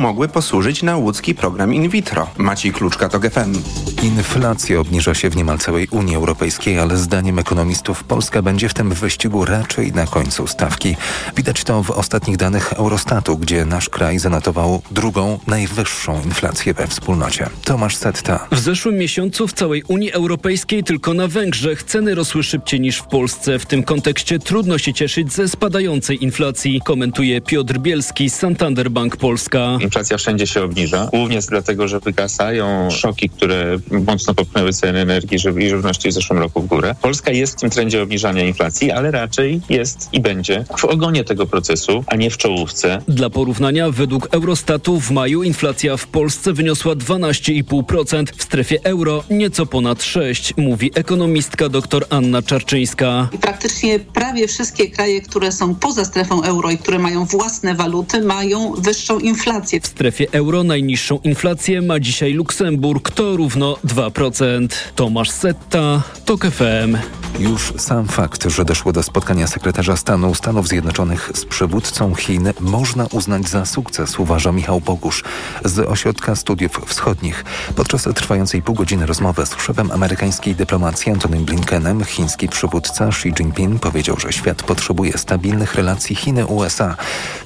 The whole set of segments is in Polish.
mogły posłużyć na łódzki program in vitro. Maciej Kluczka to GFM. Inflacja obniża się w niemal całej Unii Europejskiej, ale zdaniem ekonomistów Polska będzie w tym wyścigu raczej na końcu stawki. Widać to w ostatnich danych Eurostatu, gdzie nasz kraj zanotował drugą najwyższą inflację we wspólnocie. Tomasz Setta. W zeszłym miesiącu w całej Unii Europejskiej tylko na Węgrzech ceny rosły szybciej niż w Polsce. W tym kontekście trudno się cieszyć ze spadającej inflacji, komentuje Piotr Bielski z Santander Bank Polska. Inflacja wszędzie się obniża, głównie dlatego, że wygasają szoki, które mocno popchnęły ceny energii i żywności w zeszłym roku w górę. Polska jest w tym trendzie obniżania inflacji, ale raczej jest i będzie w ogonie tego procesu, a nie w czołówce. Dla porównania, według Eurostatu w maju inflacja w Polsce wyniosła 12,5%, w strefie euro nieco ponad 6%, mówi ekonomistka dr Anna Czarczyńska. I praktycznie prawie wszystkie kraje, które są poza strefą euro i które mają własne waluty, mają wyższą inflację. W strefie euro najniższą inflację ma dzisiaj Luksemburg, to równo 2%. Tomasz Setta, TOK FM. Już sam fakt, że doszło do spotkania sekretarza stanu Stanów Zjednoczonych z przywódcą Chin można uznać za sukces, uważa Michał Bogusz z Ośrodka Studiów Wschodnich. Podczas trwającej pół godziny rozmowy z szefem amerykańskiej dyplomacji Antonym Blinkenem chiński przywódca Xi Jinping powiedział, że świat potrzebuje stabilnych relacji Chiny-USA.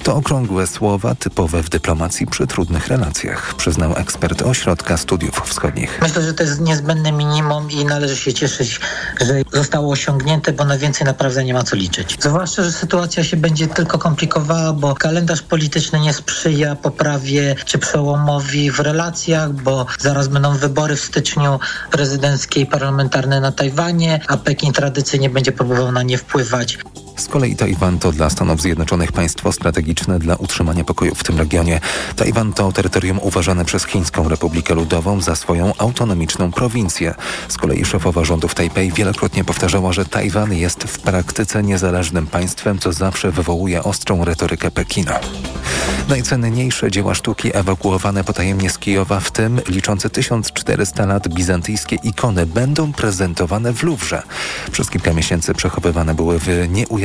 To okrągłe słowa typowe w dyplomacji przy trudnych relacjach, przyznał ekspert Ośrodka Studiów Wschodnich. Myślę, że to jest niezbędne minimum i należy się cieszyć, że zostało osiągnięte, bo na więcej naprawdę nie ma co liczyć. Zwłaszcza, że sytuacja się będzie tylko komplikowała, bo kalendarz polityczny nie sprzyja poprawie czy przełomowi w relacjach, bo zaraz będą wybory w styczniu prezydenckie i parlamentarne na Tajwanie, a Pekin tradycyjnie będzie próbował na nie wpływać. Z kolei Tajwan to dla Stanów Zjednoczonych państwo strategiczne dla utrzymania pokoju w tym regionie. Tajwan to terytorium uważane przez Chińską Republikę Ludową za swoją autonomiczną prowincję. Z kolei szefowa rządu w Tajpej wielokrotnie powtarzała, że Tajwan jest w praktyce niezależnym państwem, co zawsze wywołuje ostrą retorykę Pekinu. Najcenniejsze dzieła sztuki ewakuowane potajemnie z Kijowa, w tym liczące 1400 lat bizantyjskie ikony, będą prezentowane w Luwrze. Przez kilka miesięcy przechowywane były w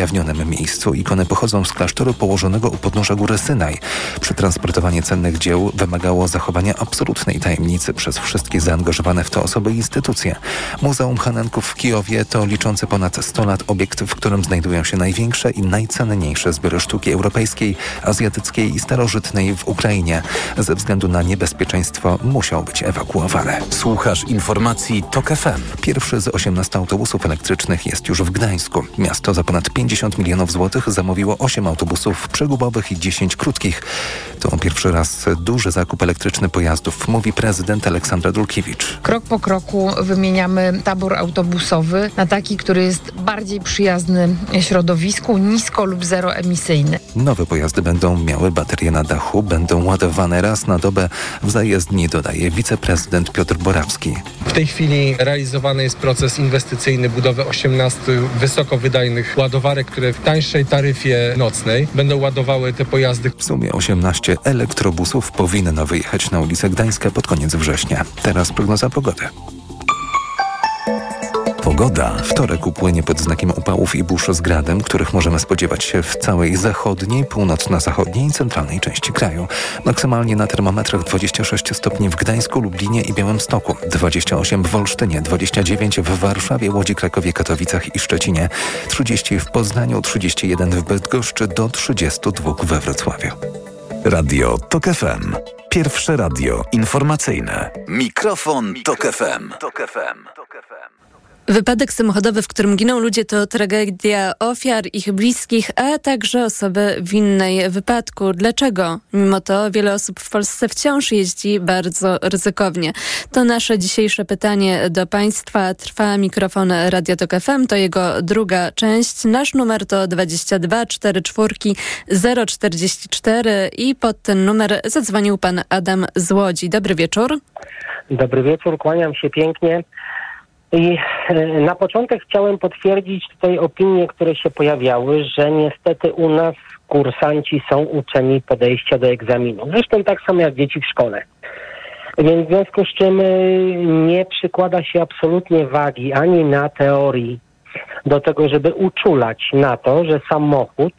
nieujawnionym miejscu. Ikony pochodzą z klasztoru położonego u podnóża góry Synaj. Przetransportowanie cennych dzieł wymagało zachowania absolutnej tajemnicy przez wszystkie zaangażowane w to osoby i instytucje. Muzeum Hanenków w Kijowie to liczący ponad 100 lat obiekt, w którym znajdują się największe i najcenniejsze zbiory sztuki europejskiej, azjatyckiej i starożytnej w Ukrainie. Ze względu na niebezpieczeństwo musiał być ewakuowany. Słuchasz informacji TOK FM. Pierwszy z 18 autobusów elektrycznych jest już w Gdańsku. Miasto za ponad 50 milionów złotych zamówiło 8 autobusów przegubowych i 10 krótkich. To pierwszy raz duży zakup elektryczny pojazdów, mówi prezydent Aleksandra Dulkiewicz. Krok po kroku wymieniamy tabor autobusowy na taki, który jest bardziej przyjazny środowisku, nisko lub zeroemisyjny. Nowe pojazdy będą miały baterie na dachu, będą ładowane raz na dobę w zajezdni, dodaje wiceprezydent Piotr Borawski. W tej chwili realizowany jest proces inwestycyjny budowy 18 wysokowydajnych ładowarek, które w tańszej taryfie nocnej będą ładowały te pojazdy. W sumie 18 elektrobusów powinno wyjechać na ulicę Gdańska pod koniec września. Teraz prognoza pogody. Pogoda. Wtorek upłynie pod znakiem upałów i burz z gradem, których możemy spodziewać się w całej zachodniej, północno-zachodniej i centralnej części kraju. Maksymalnie na termometrach 26 stopni w Gdańsku, Lublinie i Białymstoku, 28 w Olsztynie, 29 w Warszawie, Łodzi, Krakowie, Katowicach i Szczecinie, 30 w Poznaniu, 31 w Bydgoszczy, do 32 we Wrocławiu. Radio TOK FM. Pierwsze radio informacyjne. Mikrofon, Tok FM. Tok FM. Wypadek samochodowy, w którym giną ludzie, to tragedia ofiar, ich bliskich, a także osoby winnej wypadku. Dlaczego? Mimo to wiele osób w Polsce wciąż jeździ bardzo ryzykownie. To nasze dzisiejsze pytanie do Państwa. Trwa mikrofon Radio Tok FM, to jego druga część. Nasz numer to 22 44 044 i pod ten numer zadzwonił Pan Adam z Łodzi. Dobry wieczór. Dobry wieczór, kłaniam się pięknie. I na początek chciałem potwierdzić tutaj opinie, które się pojawiały, że niestety u nas kursanci są uczeni podejścia do egzaminu. Zresztą tak samo jak dzieci w szkole. Więc w związku z czym nie przykłada się absolutnie wagi ani na teorii do tego, żeby uczulać na to, że samochód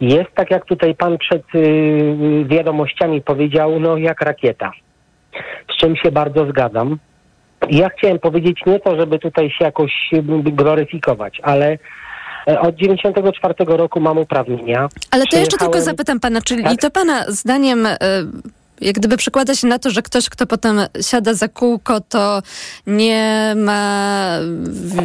jest, tak jak tutaj pan przed y, wiadomościami powiedział, no jak rakieta. Z czym się bardzo zgadzam. Ja chciałem powiedzieć nie to, żeby tutaj się jakoś gloryfikować, ale e, od 94 roku mam uprawnienia. Ale to jeszcze tylko zapytam pana, czyli Tak? to pana zdaniem y, jak gdyby przekłada się na to, że ktoś, kto potem siada za kółko, to nie ma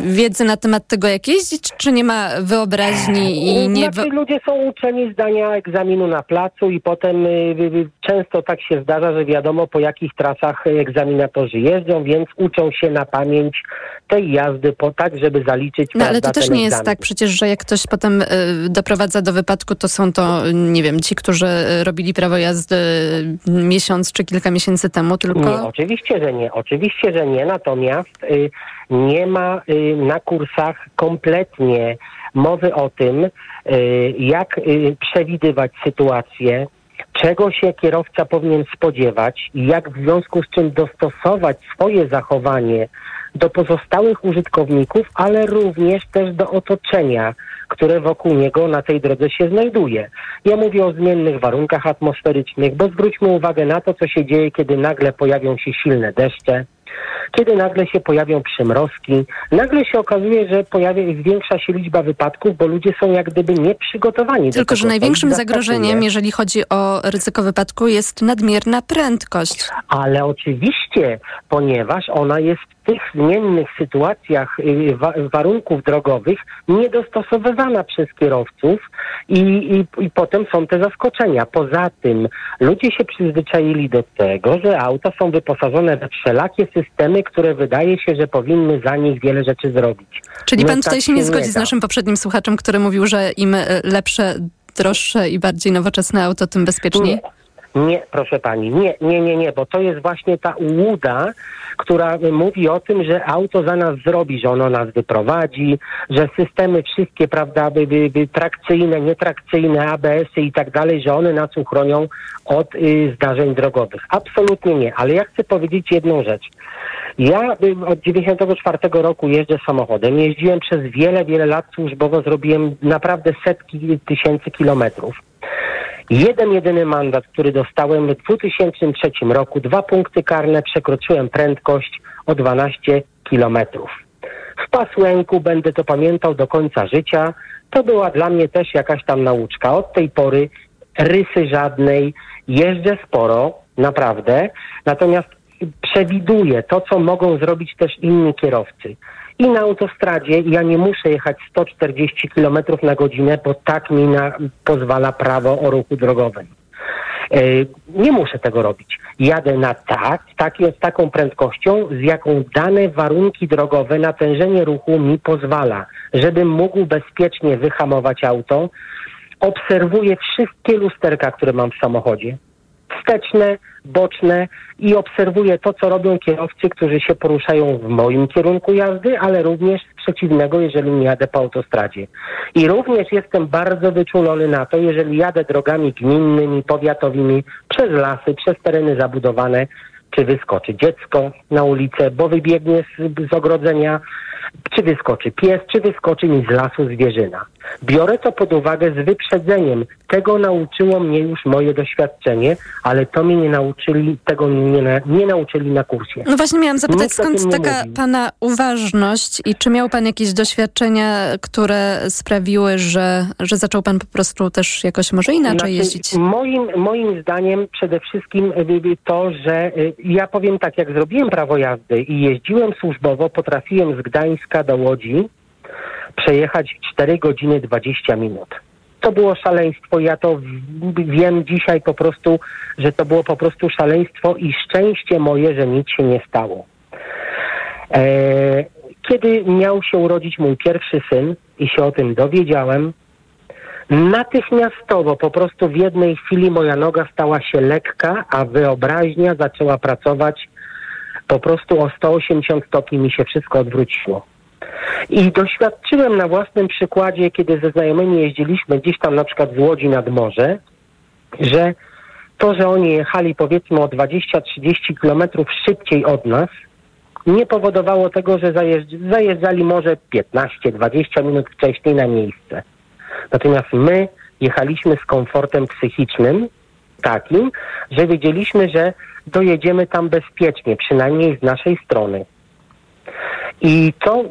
wiedzy na temat tego, jak jeździć, czy nie ma wyobraźni i nie... Znaczy, ludzie są uczeni zdania egzaminu na placu i potem y, y, y, często tak się zdarza, że wiadomo po jakich trasach egzaminatorzy jeżdżą, więc uczą się na pamięć tej jazdy po tak, żeby zaliczyć no ale to też nie jest egzamin. tak przecież, że jak ktoś potem y, doprowadza do wypadku, to są to, nie wiem, ci, którzy y, robili prawo jazdy y, miesiąc czy kilka miesięcy temu, tylko... Nie, oczywiście, że nie. Oczywiście, że nie. Natomiast y, nie ma y, na kursach kompletnie mowy o tym, y, jak przewidywać sytuację, czego się kierowca powinien spodziewać i jak w związku z czym dostosować swoje zachowanie do pozostałych użytkowników, ale również też do otoczenia, które wokół niego na tej drodze się znajduje. Ja mówię o zmiennych warunkach atmosferycznych, bo zwróćmy uwagę na to, co się dzieje, kiedy nagle pojawią się silne deszcze, kiedy nagle się pojawią przymrozki, nagle się okazuje, że pojawia, zwiększa się liczba wypadków, bo ludzie są jak gdyby nieprzygotowani do Tylko, że największym zagrożeniem, jeżeli chodzi o ryzyko wypadku, jest nadmierna prędkość. Ale oczywiście, ponieważ ona jest tych zmiennych sytuacjach y, wa- warunków drogowych niedostosowywana przez kierowców i, i, i potem są te zaskoczenia. Poza tym ludzie się przyzwyczaili do tego, że auta są wyposażone we wszelakie systemy, które wydaje się, że powinny za nich wiele rzeczy zrobić. Czyli No pan tak tutaj się nie zgodzi z da. naszym poprzednim słuchaczem, który mówił, że im y, lepsze, droższe i bardziej nowoczesne auto, tym bezpieczniej? Nie, nie, proszę pani, nie, nie, nie, nie, bo to jest właśnie ta ułuda, która mówi o tym, że auto za nas zrobi, że ono nas wyprowadzi, że systemy wszystkie, prawda, by, by, by trakcyjne, nietrakcyjne, ABS-y i tak dalej, że one nas uchronią od y, zdarzeń drogowych. Absolutnie nie, ale ja chcę powiedzieć jedną rzecz. Ja y, od 94 roku jeżdżę samochodem. Jeździłem przez wiele, wiele lat służbowo, zrobiłem naprawdę setki tysięcy kilometrów. Jeden jedyny mandat, który dostałem w 2003 roku, dwa punkty karne, przekroczyłem prędkość o 12 kilometrów. W pasłęku będę to pamiętał do końca życia. To była dla mnie też jakaś tam nauczka. Od tej pory rysy żadnej, jeżdżę sporo, naprawdę, natomiast przewiduję to, co mogą zrobić też inni kierowcy. I na autostradzie ja nie muszę jechać 140 km na godzinę, bo tak mi na, pozwala prawo o ruchu drogowym. E, Nie muszę tego robić. Jadę na tak, taki, z taką prędkością, z jaką dane warunki drogowe, natężenie ruchu mi pozwala, żebym mógł bezpiecznie wyhamować auto. Obserwuję wszystkie lusterka, które mam w samochodzie. Wsteczne, boczne i obserwuję to, co robią kierowcy, którzy się poruszają w moim kierunku jazdy, ale również z przeciwnego, jeżeli nie jadę po autostradzie. I również jestem bardzo wyczulony na to, jeżeli jadę drogami gminnymi, powiatowymi, przez lasy, przez tereny zabudowane, czy wyskoczy dziecko na ulicę, bo wybiegnie z, z ogrodzenia, czy wyskoczy pies, czy wyskoczy mi z lasu zwierzyna. Biorę to pod uwagę z wyprzedzeniem. Tego nauczyło mnie już moje doświadczenie, ale to mnie nie nauczyli, tego nie, nie nauczyli na kursie. No właśnie miałam zapytać, Nikt skąd taka mówi. pana uważność i czy miał pan jakieś doświadczenia, które sprawiły, że, że zaczął pan po prostu też jakoś może inaczej Znaczy, jeździć? Moim, moim zdaniem przede wszystkim y, y, to, że y, ja powiem tak, jak zrobiłem prawo jazdy i jeździłem służbowo, potrafiłem z Gdańska do Łodzi przejechać w 4 godziny 20 minut. To było szaleństwo. Ja to wiem dzisiaj po prostu, że to było po prostu szaleństwo i szczęście moje, że nic się nie stało. E, kiedy miał się urodzić mój pierwszy syn i się o tym dowiedziałem, Natychmiastowo, po prostu w jednej chwili moja noga stała się lekka, a wyobraźnia zaczęła pracować po prostu o 180 stopni mi się wszystko odwróciło. I doświadczyłem na własnym przykładzie, kiedy ze znajomymi jeździliśmy gdzieś tam na przykład z Łodzi nad morze, że to, że oni jechali powiedzmy o 20-30 kilometrów szybciej od nas, nie powodowało tego, że zajeżdż- zajeżdżali może 15-20 minut wcześniej na miejsce. Natomiast my jechaliśmy z komfortem psychicznym takim, że wiedzieliśmy, że dojedziemy tam bezpiecznie, przynajmniej z naszej strony. I to,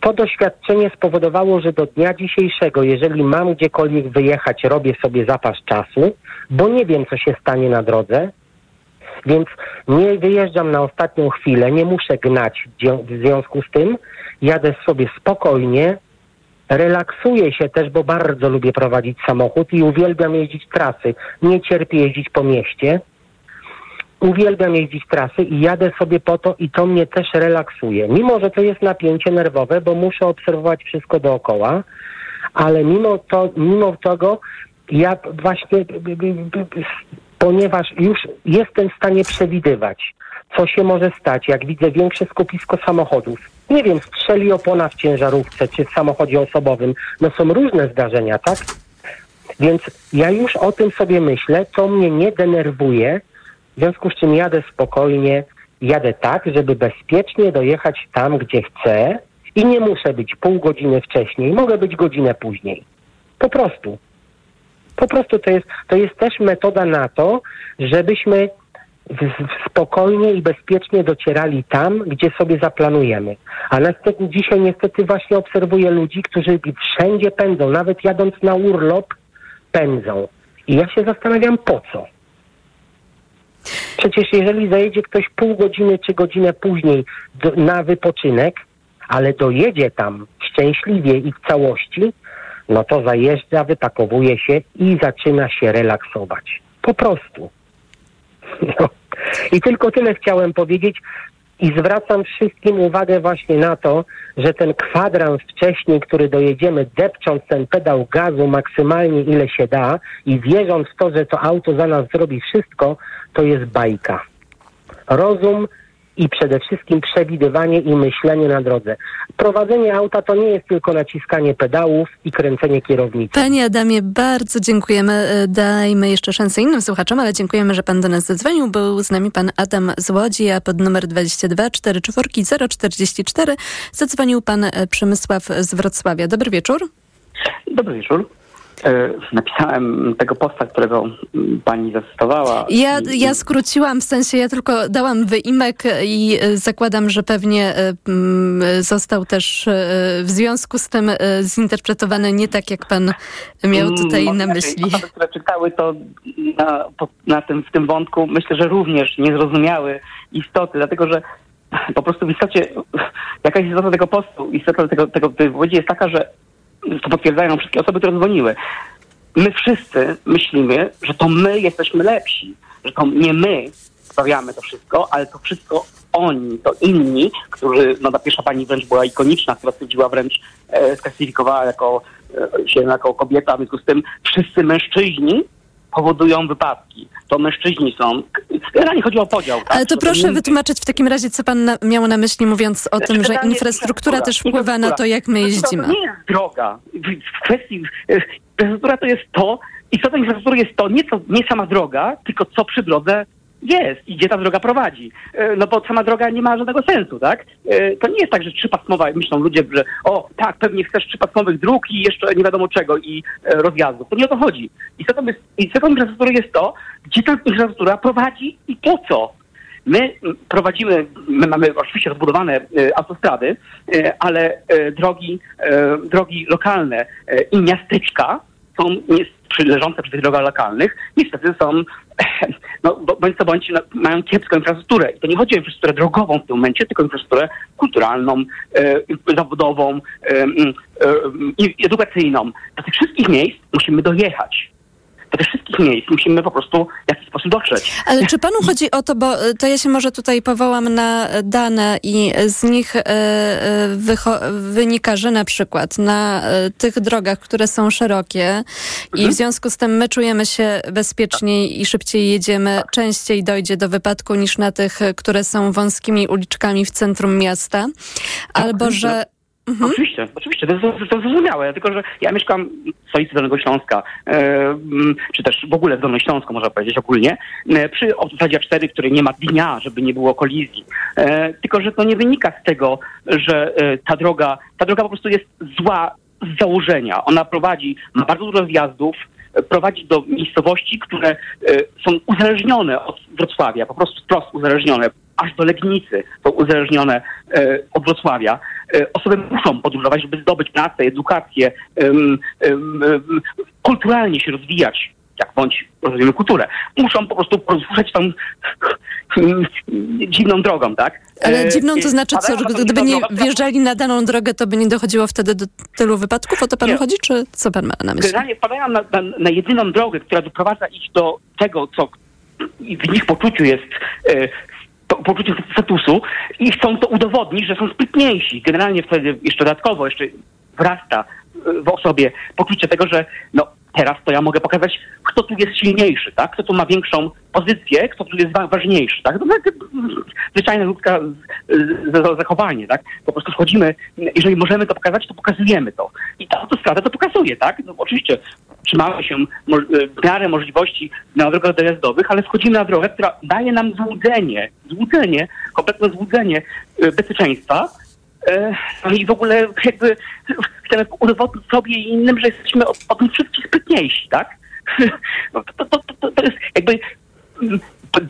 to doświadczenie spowodowało, że do dnia dzisiejszego, jeżeli mam gdziekolwiek wyjechać, robię sobie zapas czasu, bo nie wiem, co się stanie na drodze, więc nie wyjeżdżam na ostatnią chwilę, nie muszę gnać w związku z tym, jadę sobie spokojnie, relaksuję się też, bo bardzo lubię prowadzić samochód i uwielbiam jeździć trasy. Nie cierpię jeździć po mieście. Uwielbiam jeździć trasy i jadę sobie po to i to mnie też relaksuje. Mimo, że to jest napięcie nerwowe, bo muszę obserwować wszystko dookoła, ale mimo to, mimo tego ja właśnie, ponieważ już jestem w stanie przewidywać, co się może stać, jak widzę większe skupisko samochodów. Nie wiem, strzeli opona w ciężarówce czy w samochodzie osobowym. No są różne zdarzenia, tak? Więc ja już o tym sobie myślę, co mnie nie denerwuje, w związku z czym jadę spokojnie, jadę tak, żeby bezpiecznie dojechać tam, gdzie chcę i nie muszę być pół godziny wcześniej, mogę być godzinę później. Po prostu. Po prostu to jest, to jest też metoda na to, żebyśmy spokojnie i bezpiecznie docierali tam, gdzie sobie zaplanujemy. A niestety dzisiaj niestety właśnie obserwuję ludzi, którzy wszędzie pędzą, nawet jadąc na urlop, pędzą. I ja się zastanawiam po co. Przecież jeżeli zajedzie ktoś pół godziny czy godzinę później do, na wypoczynek, ale dojedzie tam szczęśliwie i w całości, no to zajeżdża, wypakowuje się i zaczyna się relaksować. Po prostu. No. I tylko tyle chciałem powiedzieć i zwracam wszystkim uwagę właśnie na to, że ten kwadrans wcześniej, który dojedziemy depcząc ten pedał gazu maksymalnie ile się da i wierząc w to, że to auto za nas zrobi wszystko, to jest bajka. Rozum i przede wszystkim przewidywanie i myślenie na drodze. Prowadzenie auta to nie jest tylko naciskanie pedałów i kręcenie kierownicy. Panie Adamie, bardzo dziękujemy. E, dajmy jeszcze szansę innym słuchaczom, ale dziękujemy, że pan do nas zadzwonił. Był z nami pan Adam z Łodzi, a pod numer 22 44 044 zadzwonił pan e, Przemysław z Wrocławia. Dobry wieczór. Dobry wieczór. E, napisałem tego posta, którego pani zacytowała. Ja, ja skróciłam, w sensie ja tylko dałam wyimek i e, zakładam, że pewnie e, został też w związku z tym zinterpretowany nie tak, jak pan miał tutaj no, na myśli. Osoby, które czytały to na, na tym, w tym wątku, myślę, że również nie zrozumiały istoty, dlatego że po prostu w istocie, jakaś istota tego postu, istota tego, tego, wypowiedzi jest taka, że to potwierdzają wszystkie osoby, które dzwoniły. My wszyscy myślimy, że to my jesteśmy lepsi, że to nie my stawiamy to wszystko, ale to wszystko oni, to inni, którzy, no ta pierwsza pani wręcz była ikoniczna, która stwierdziła wręcz, e, sklasyfikowała jako, e, się jako kobieta, w związku z tym wszyscy mężczyźni powodują wypadki. To mężczyźni są. Generalnie chodzi o podział. Tak? Ale to proszę to wytłumaczyć w takim razie, co pan na, miał na myśli, mówiąc o tym, że infrastruktura też wpływa na to, jak my jeździmy. To nie jest droga. W kwestii e, infrastruktura to jest to, istota infrastruktury jest to nie, co, nie sama droga, tylko co przy drodze jest i gdzie ta droga prowadzi. E, no bo sama droga nie ma żadnego sensu, tak? E, to nie jest tak, że trzypasmowa, myślą ludzie, że o tak, pewnie chcesz trzypasmowych dróg i jeszcze nie wiadomo czego i e, rozjazdów. To nie o to chodzi. Istotą, jest, istotą infrastruktury jest to, gdzie ta infrastruktura prowadzi i po co. My prowadzimy, my mamy oczywiście rozbudowane autostrady, ale drogi, drogi lokalne i miasteczka są leżące przy tych drogach lokalnych, niestety są, no, bądź co bądź, no, mają kiepską infrastrukturę. I to nie chodzi o infrastrukturę drogową w tym momencie, tylko infrastrukturę kulturalną, e, zawodową, e, e, edukacyjną. Do tych wszystkich miejsc musimy dojechać do tych wszystkich miejsc musimy po prostu w jakiś sposób dotrzeć. Ale czy panu chodzi o to, bo e, to ja się może tutaj powołam na dane i z nich e, e, wynika, że na przykład na tych drogach, które są szerokie mhm. i w związku z tym my czujemy się bezpieczniej i szybciej jedziemy, częściej dojdzie do wypadku niż na tych, które są wąskimi uliczkami w centrum miasta, albo że Mhm. Oczywiście, oczywiście, to to jest zrozumiałe, tylko że ja mieszkam w stolicy Dolnego Śląska, e, czy też w ogóle w Dolnym Śląsku, można powiedzieć ogólnie, e, przy autostradzie 4, której nie ma dnia, żeby nie było kolizji. E, tylko, że to nie wynika z tego, że ta droga, ta droga po prostu jest zła z założenia. Ona prowadzi, ma bardzo dużo zjazdów, prowadzi do miejscowości, które są uzależnione od Wrocławia, po prostu wprost uzależnione, aż do Legnicy są uzależnione e, od Wrocławia. E, osoby muszą podróżować, żeby zdobyć pracę, edukację, em, em, em, kulturalnie się rozwijać, jak bądź rozumiemy kulturę. Muszą po prostu ruszać tą dziwną drogą, tak? Ale E, dziwną to e, znaczy co, gdyby nie wjeżdżali na daną drogę, to by nie dochodziło wtedy do tylu wypadków? O to panu Nie. chodzi, czy co pan ma na myśli? Generalnie wpadają na, na, na jedyną drogę, która doprowadza ich do tego, co w ich poczuciu jest e, po, poczuciu statusu i chcą to udowodnić, że są sprytniejsi. Generalnie wtedy jeszcze dodatkowo jeszcze wrasta e, w osobie poczucie tego, że no teraz to ja mogę pokazać, kto tu jest silniejszy, tak? Kto tu ma większą pozycję, kto tu jest wa- ważniejszy, tak? To takie zwyczajne ludzka zachowanie, tak? Po prostu wchodzimy, jeżeli możemy to pokazać, to pokazujemy to. I ta autostrada to pokazuje, tak? No, oczywiście trzymamy się w miarę możliwości na drogach dojazdowych, ale wchodzimy na drogę, która daje nam złudzenie, złudzenie, kompletne złudzenie e, bezpieczeństwa, No i w ogóle jakby chcemy udowodnić sobie i innym, że jesteśmy od, od nich wszystkich sprytniejsi, tak? No to, to, to, to, jest jakby... mm,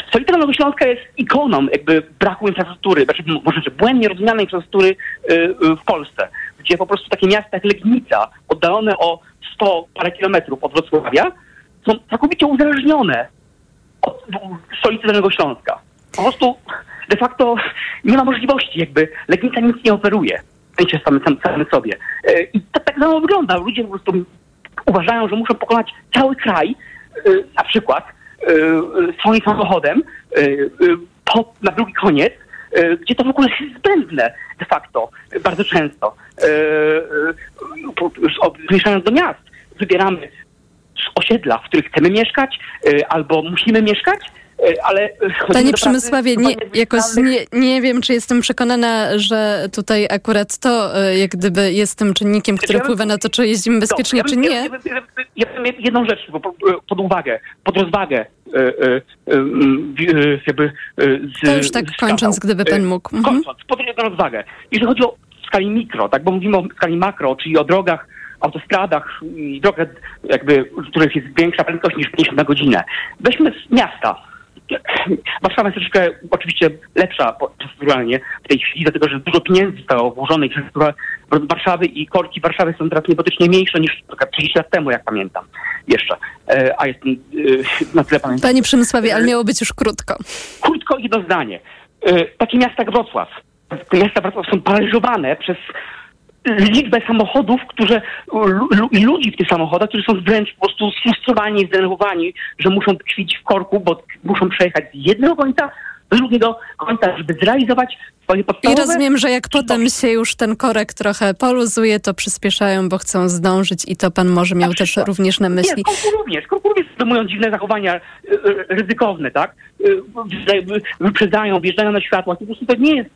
Stolica Dolnego Śląska jest ikoną jakby braku infrastruktury, znaczy może że błędnie rozumianej infrastruktury y, y, w Polsce, gdzie po prostu takie miasta jak Legnica, oddalone o 100 parę kilometrów od Wrocławia, są całkowicie uzależnione od stolicy Dolnego Śląska. Po prostu de facto nie ma możliwości, jakby Legnica nic nie oferuje. W sensie samy, sam, samy sobie. E, I to tak samo wygląda. Ludzie po prostu uważają, że muszą pokonać cały kraj, e, na przykład e, swoim samochodem po, na drugi koniec, gdzie to w ogóle jest zbędne de facto, bardzo często. Wyjeżdżając do miast, wybieramy osiedla, w których chcemy mieszkać, albo musimy mieszkać, ale... e, chodzimy Panie Przemysławie, nie, jakoś nie, nie wiem, czy jestem przekonana, że tutaj akurat to e, jak gdyby jest tym czynnikiem, który Ja wpływa na to, czy jeździmy bezpiecznie, czy nie. Ja, bym- jedną rzecz po- pod uwagę, pod rozwagę e, e, e, e, jakby e, z, To już tak kończąc, gdyby pan E, mógł. Mhm. Kończąc, pod rozwagę. Jeżeli chodzi o skali mikro, tak, bo mówimy o skali makro, czyli o drogach, autostradach i drogach, jakby, w których jest większa prędkość niż 50 na godzinę. Weźmy z miasta. Warszawa jest troszeczkę oczywiście lepsza strukturalnie w tej chwili, dlatego że dużo pieniędzy zostało włożonych w Warszawy i korki Warszawy są teraz niebotycznie mniejsze niż na przykład 30 lat temu, jak pamiętam jeszcze. E, a jestem e, na tyle pamiętam. Panie Przemysławie, ale miało być już krótko. Krótko jedno zdanie. E, takie miasta jak Wrocław. Te miasta Wrocław są paraliżowane przez liczbę samochodów, lu, i ludzi w tych samochodach, którzy są wręcz po prostu sfrustrowani, zdenerwowani, że muszą tkwić w korku, bo muszą przejechać z jednego końca do drugiego końca, żeby zrealizować I rozumiem, że jak potem się już ten korek trochę poluzuje, to przyspieszają, bo chcą zdążyć i to pan może miał też również na myśli. Nie, korku również. Korku również dziwne zachowania e, e, ryzykowne, tak? E, Wyprzedzają, wjeżdżają na światła. Po prostu to nie jest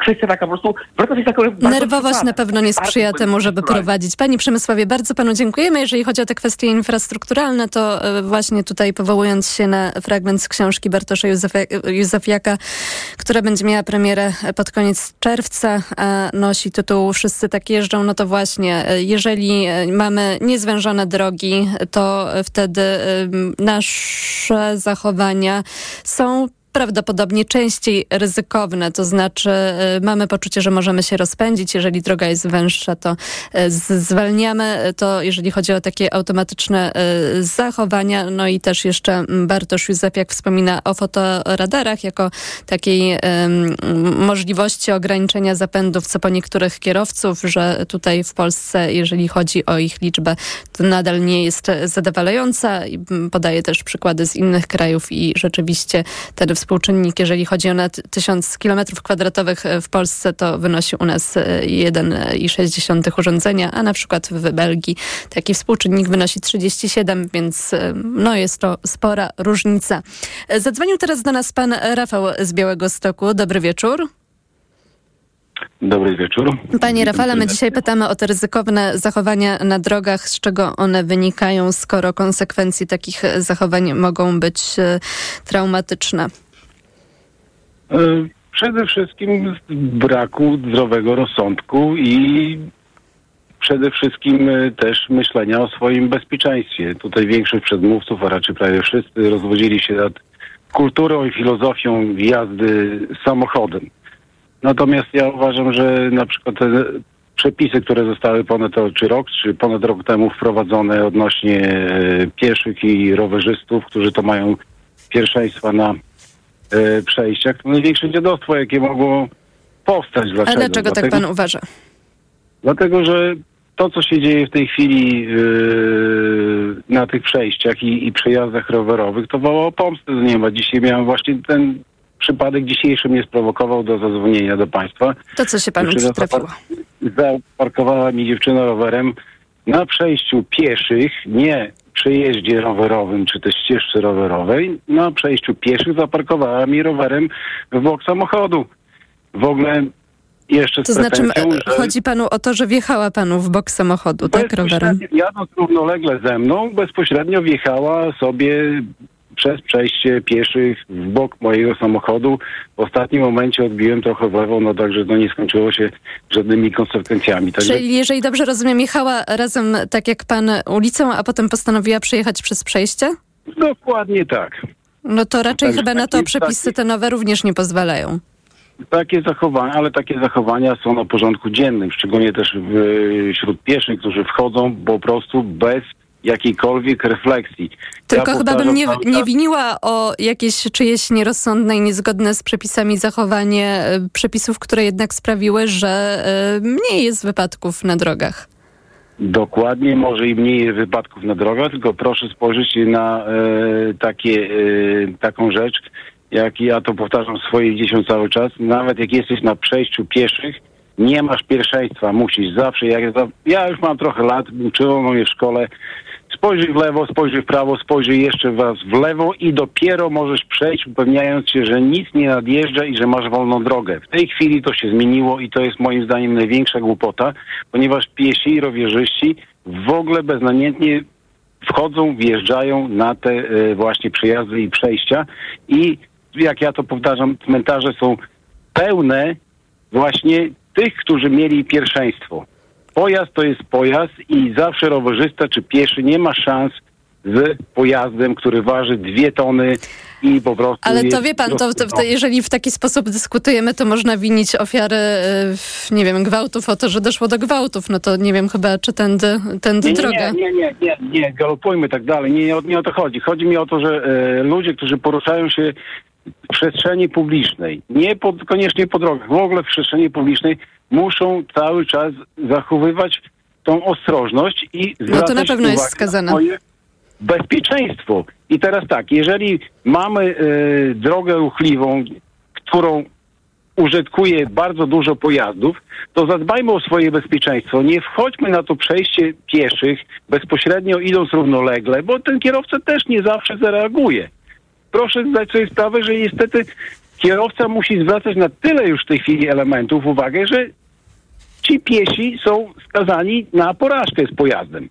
kwestia taka, po prostu jest taka Nerwowość na pewno nie sprzyja temu, żeby prowadzić. Panie Przemysławie, bardzo panu dziękujemy. Jeżeli chodzi o te kwestie infrastrukturalne, to właśnie tutaj powołując się na fragment z książki Bartosza Józefia- Józefiaka, która będzie miała premierę pod koniec czerwca, a nosi tytuł Wszyscy tak jeżdżą, no to właśnie, e, jeżeli e, mamy niezwężone drogi, to wtedy e, nasze zachowania są prawdopodobnie częściej ryzykowne, to znaczy y, mamy poczucie, że możemy się rozpędzić, jeżeli droga jest węższa, to y, zwalniamy, to. Jeżeli chodzi o takie automatyczne y, zachowania, no i też jeszcze mm, Bartosz Józefiak wspomina o fotoradarach jako takiej możliwości ograniczenia zapędów, co po niektórych kierowców, że tutaj w Polsce, jeżeli chodzi o ich liczbę, to nadal nie jest zadowalająca. Podaje też przykłady z innych krajów i rzeczywiście ten współczynnik, jeżeli chodzi o nad 1000 km kwadratowych w Polsce, to wynosi u nas e, 1,6 urządzenia, a na przykład w Belgii taki współczynnik wynosi 37, więc e, no jest to spora różnica. E, Zadzwonił teraz do nas pan Rafał z Białego Stoku. Dobry wieczór. Dobry wieczór. Panie Rafale, my dzisiaj pytamy o te ryzykowne zachowania na drogach, z czego one wynikają, skoro konsekwencje takich zachowań mogą być e, traumatyczne. E, Przede wszystkim braku zdrowego rozsądku i przede wszystkim y, też myślenia o swoim bezpieczeństwie. Tutaj większość przedmówców, a raczej prawie wszyscy, rozwodzili się nad kulturą i filozofią jazdy samochodem. Natomiast ja uważam, że na przykład te przepisy, które zostały ponad czy rok, czy ponad rok temu wprowadzone odnośnie e, pieszych i rowerzystów, którzy to mają pierwszeństwa na e, przejściach, to największe dziadostwo, jakie mogło powstać. A Dlaczego? dlaczego tak pan uważa? Dlatego, że to, co się dzieje w tej chwili yy, na tych przejściach i, i przejazdach rowerowych, to woła o pomstę z nieba. Dzisiaj miałem właśnie ten przypadek dzisiejszy mnie sprowokował do zadzwonienia do państwa. To co się panu przytrafiło? Zaparkowała mi dziewczyna rowerem na przejściu pieszych, nie przejeździe rowerowym czy też ścieżce rowerowej. Na przejściu pieszych zaparkowała mi rowerem w bok samochodu. W ogóle jeszcze To znaczy, że chodzi panu o to, że wjechała panu w bok samochodu, tak, rowerem? jadąc równolegle ze mną, bezpośrednio wjechała sobie przez przejście pieszych w bok mojego samochodu. W ostatnim momencie odbiłem trochę w lewo, no także to nie skończyło się żadnymi konsekwencjami. Także Czyli jeżeli dobrze rozumiem, jechała razem tak jak pan ulicą, a potem postanowiła przejechać przez przejście? dokładnie tak. No to raczej chyba na to przepisy te nowe również nie pozwalają. Takie zachowania, ale takie zachowania są na porządku dziennym, szczególnie też w, wśród pieszych, którzy wchodzą po prostu bez jakiejkolwiek refleksji. Tylko Ja chyba bym nie, nie winiła o jakieś czyjeś nierozsądne i niezgodne z przepisami zachowanie e, przepisów, które jednak sprawiły, że e, mniej jest wypadków na drogach. Dokładnie, może i mniej wypadków na drogach, tylko proszę spojrzeć na e, takie, taką rzecz, jak ja to powtarzam swoje dzieciom cały czas, nawet jak jesteś na przejściu pieszych, nie masz pierwszeństwa, musisz zawsze, jak ja już mam trochę lat, uczyłem mnie w szkole, spojrzyj w lewo, spojrzyj w prawo, spojrzyj jeszcze raz w lewo i dopiero możesz przejść, upewniając się, że nic nie nadjeżdża i że masz wolną drogę. W tej chwili to się zmieniło i to jest moim zdaniem największa głupota, ponieważ piesi i rowerzyści w ogóle beznamiętnie wchodzą, wjeżdżają na te e, właśnie przejazdy i przejścia i jak ja to powtarzam, cmentarze są pełne właśnie tych, którzy mieli pierwszeństwo. Pojazd to jest pojazd i zawsze rowerzysta czy pieszy nie ma szans z pojazdem, który waży dwie tony i po prostu Ale to wie pan, to, to, to rozpędzony. jeżeli w taki sposób dyskutujemy, to można winić ofiary, e, nie wiem, gwałtów o to, że doszło do gwałtów. No to nie wiem chyba, czy tędy, tędy Nie, droga. nie, nie, nie, nie, nie, galopujmy tak dalej. Nie, nie, o- nie o to chodzi. Chodzi mi o to, że e, ludzie, którzy poruszają się w przestrzeni publicznej, nie pod, koniecznie po drogach, w ogóle w przestrzeni publicznej, muszą cały czas zachowywać tą ostrożność i No to na pewno jest skazane. bezpieczeństwo. I teraz tak, jeżeli mamy e, drogę ruchliwą, którą użytkuje bardzo dużo pojazdów, to zadbajmy o swoje bezpieczeństwo. Nie wchodźmy na to przejście pieszych bezpośrednio idąc równolegle, bo ten kierowca też nie zawsze zareaguje. Proszę zdać sobie sprawę, że niestety kierowca musi zwracać na tyle już w tej chwili elementów uwagę, że ci piesi są skazani na porażkę z pojazdem.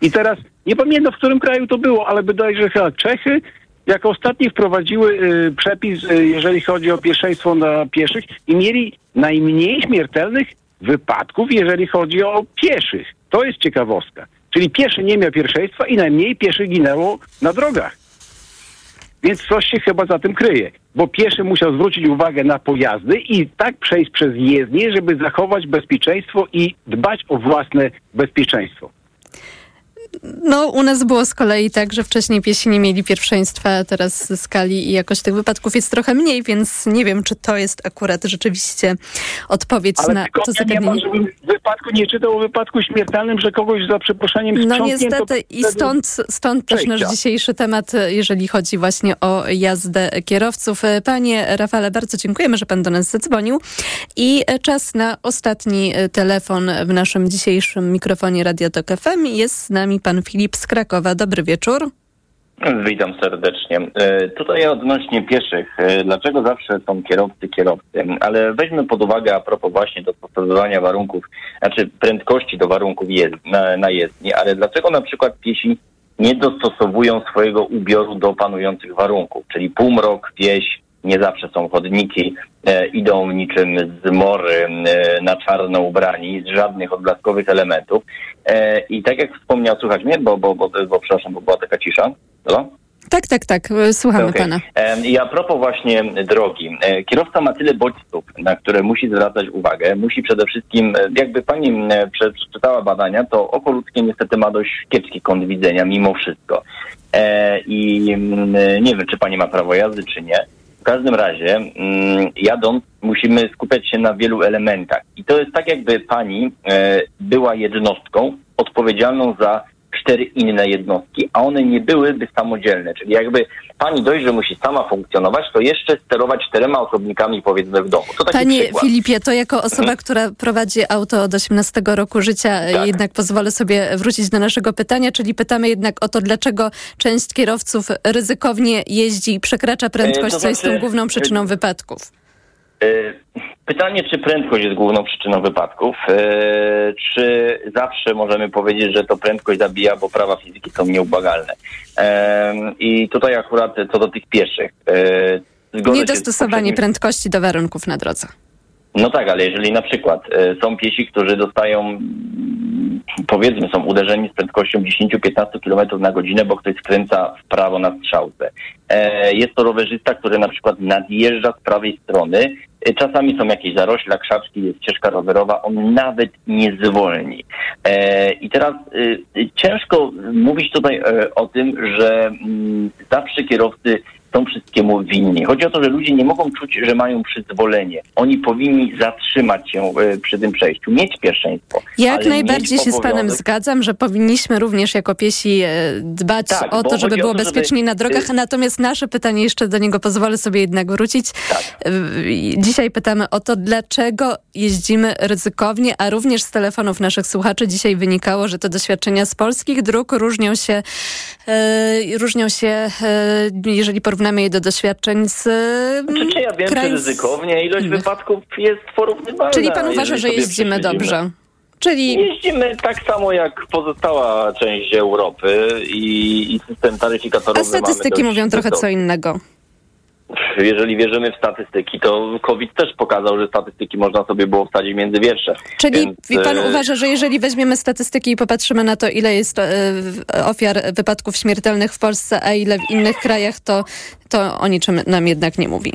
I teraz nie pamiętam, w którym kraju to było, ale wydaje się, że chyba Czechy jako ostatni wprowadziły y, przepis, y, jeżeli chodzi o pierwszeństwo na pieszych i mieli najmniej śmiertelnych wypadków, jeżeli chodzi o pieszych. To jest ciekawostka. Czyli pieszy nie miał pierwszeństwa i najmniej pieszych ginęło na drogach. Więc coś się chyba za tym kryje, bo pieszy musiał zwrócić uwagę na pojazdy i tak przejść przez jezdnię, żeby zachować bezpieczeństwo i dbać o własne bezpieczeństwo. No, u nas było z kolei tak, że wcześniej piesi nie mieli pierwszeństwa, a teraz skali i jakość tych wypadków jest trochę mniej, więc nie wiem, czy to jest akurat rzeczywiście odpowiedź Ale na to zagadnienie. żebym w wypadku nie czytał o wypadku śmiertelnym, że kogoś za przeproszeniem No niestety i stąd, stąd też nasz dzisiejszy temat, jeżeli chodzi właśnie o jazdę kierowców. Panie Rafale, bardzo dziękujemy, że pan do nas zadzwonił i czas na ostatni telefon w naszym dzisiejszym mikrofonie Radio Tok FM. Jest z nami pan Filip z Krakowa. Dobry wieczór. Witam serdecznie. E, Tutaj odnośnie pieszych. E, Dlaczego zawsze są kierowcy kierowcy? Ale weźmy pod uwagę a propos właśnie dostosowywania warunków, znaczy prędkości do warunków na, na jezdni, ale dlaczego na przykład piesi nie dostosowują swojego ubioru do panujących warunków, czyli półmrok, wieś, nie zawsze są chodniki, e, idą niczym zmory e, na czarno ubrani, z żadnych odblaskowych elementów. E, I tak jak wspomniał, słuchać mnie, bo, bo, bo, bo przepraszam, bo była taka cisza. Halo? Tak, tak, tak. Słuchamy Okej. pana. Em, I a propos właśnie drogi. E, Kierowca ma tyle bodźców, na które musi zwracać uwagę. Musi przede wszystkim, e, jakby pani e, przeczytała badania, to oko ludzkie niestety ma dość kiepski kąt widzenia mimo wszystko. E, I e, nie wiem, czy pani ma prawo jazdy, czy nie. W każdym razie, mm, jadąc, musimy skupiać się na wielu elementach. I to jest tak, jakby pani e, była jednostką odpowiedzialną za cztery inne jednostki, a one nie byłyby samodzielne. Czyli jakby pani dość, że musi sama funkcjonować, to jeszcze sterować czterema osobnikami powiedzmy w domu. To taki Panie przykład. Filipie, to jako osoba, Mhm. która prowadzi auto od 18 roku życia, Tak. jednak pozwolę sobie wrócić do naszego pytania, czyli pytamy jednak o to, dlaczego część kierowców ryzykownie jeździ i przekracza prędkość, to co jest tą znaczy, główną przyczyną e, wypadków. E, Pytanie, czy prędkość jest główną przyczyną wypadków? E, Czy zawsze możemy powiedzieć, że to prędkość zabija, bo prawa fizyki są nieubłagalne? E, I tutaj akurat co do tych pieszych. Niedostosowanie poprzednim- prędkości do warunków na drodze. No tak, ale jeżeli na przykład e, są piesi, którzy dostają, mm, powiedzmy, są uderzeni z prędkością 10-15 km na godzinę, bo ktoś skręca w prawo na strzałce. E, jest to rowerzysta, który na przykład nadjeżdża z prawej strony. E, czasami są jakieś zarośla, krzaczki, jest ścieżka rowerowa, on nawet nie zwolni. I teraz ciężko mówić tutaj o tym, że mm, zawsze kierowcy są wszystkiemu winni. Chodzi o to, że ludzie nie mogą czuć, że mają przyzwolenie. Oni powinni zatrzymać się e, przy tym przejściu, mieć pierwszeństwo. Jak najbardziej się z panem zgadzam, że powinniśmy również jako piesi e, dbać Tak, o to, żeby było to, żeby- bezpieczniej na drogach. y- Natomiast nasze pytanie, jeszcze do niego pozwolę sobie jednak wrócić. Tak. Y, Dzisiaj pytamy o to, dlaczego jeździmy ryzykownie, a również z telefonów naszych słuchaczy dzisiaj wynikało, że te doświadczenia z polskich dróg różnią się, e, różnią się e, jeżeli porównamy je do doświadczeń z Czy, czy ja wiem, czy ryzykownie? Ilość wypadków jest porównywalna. Czyli pan uważa, że jeździmy dobrze? Czyli Jeździmy tak samo jak pozostała część Europy i, i system taryfikatorowy a statystyki mówią trochę co innego. Jeżeli wierzymy w statystyki, to COVID też pokazał, że statystyki można sobie było wsadzić między wiersze. Czyli Więc, pan e, uważa, że jeżeli weźmiemy statystyki i popatrzymy na to, ile jest e, ofiar wypadków śmiertelnych w Polsce, a ile w innych krajach, to, to o niczym nam jednak nie mówi.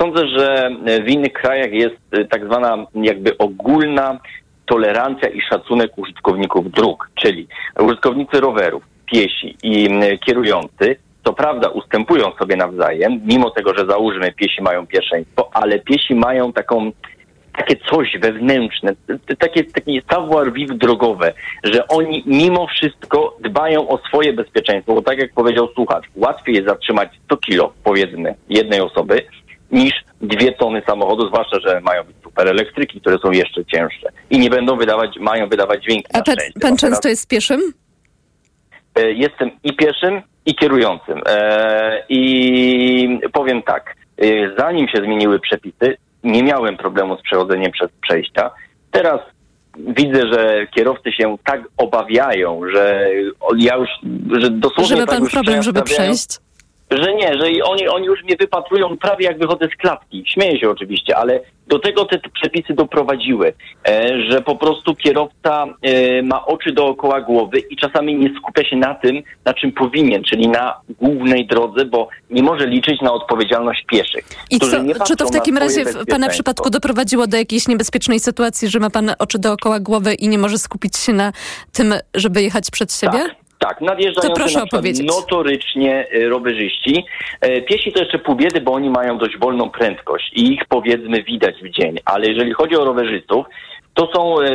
Sądzę, że w innych krajach jest y, tak zwana jakby ogólna tolerancja i szacunek użytkowników dróg, czyli użytkownicy rowerów, piesi i kierujący, co prawda ustępują sobie nawzajem, mimo tego, że załóżmy piesi mają pierwszeństwo, ale piesi mają taką takie coś wewnętrzne, takie, takie savoir vivre drogowe, że oni mimo wszystko dbają o swoje bezpieczeństwo, bo tak jak powiedział słuchacz, łatwiej jest zatrzymać 100 kilo, powiedzmy, jednej osoby, niż dwie tony samochodu, zwłaszcza, że mają być super elektryki, które są jeszcze cięższe i nie będą wydawać, mają wydawać dźwięki. A pan, często jest pieszym? E, Jestem i pieszym, i kierującym. E, I powiem tak, e, zanim się zmieniły przepisy, nie miałem problemu z przechodzeniem przez przejścia. Teraz widzę, że kierowcy się tak obawiają, że ja już, że dosłownie Żeby tak już problem, żeby przejść? Że nie, że i oni, oni już mnie wypatrują prawie jak wychodzę z klatki. Śmieję się oczywiście, ale do tego te, przepisy doprowadziły, e, że po prostu kierowca e, ma oczy dookoła głowy i czasami nie skupia się na tym, na czym powinien, czyli na głównej drodze, bo nie może liczyć na odpowiedzialność pieszych. I co, czy to w takim razie w pana przypadku doprowadziło do jakiejś niebezpiecznej sytuacji, że ma pan oczy dookoła głowy i nie może skupić się na tym, żeby jechać przed siebie? Tak, nadjeżdżają To proszę opowiedzieć. notorycznie e, rowerzyści. E, Piesi to jeszcze pół biedy, bo oni mają dość wolną prędkość i ich powiedzmy widać w dzień, ale jeżeli chodzi o rowerzystów, to są e,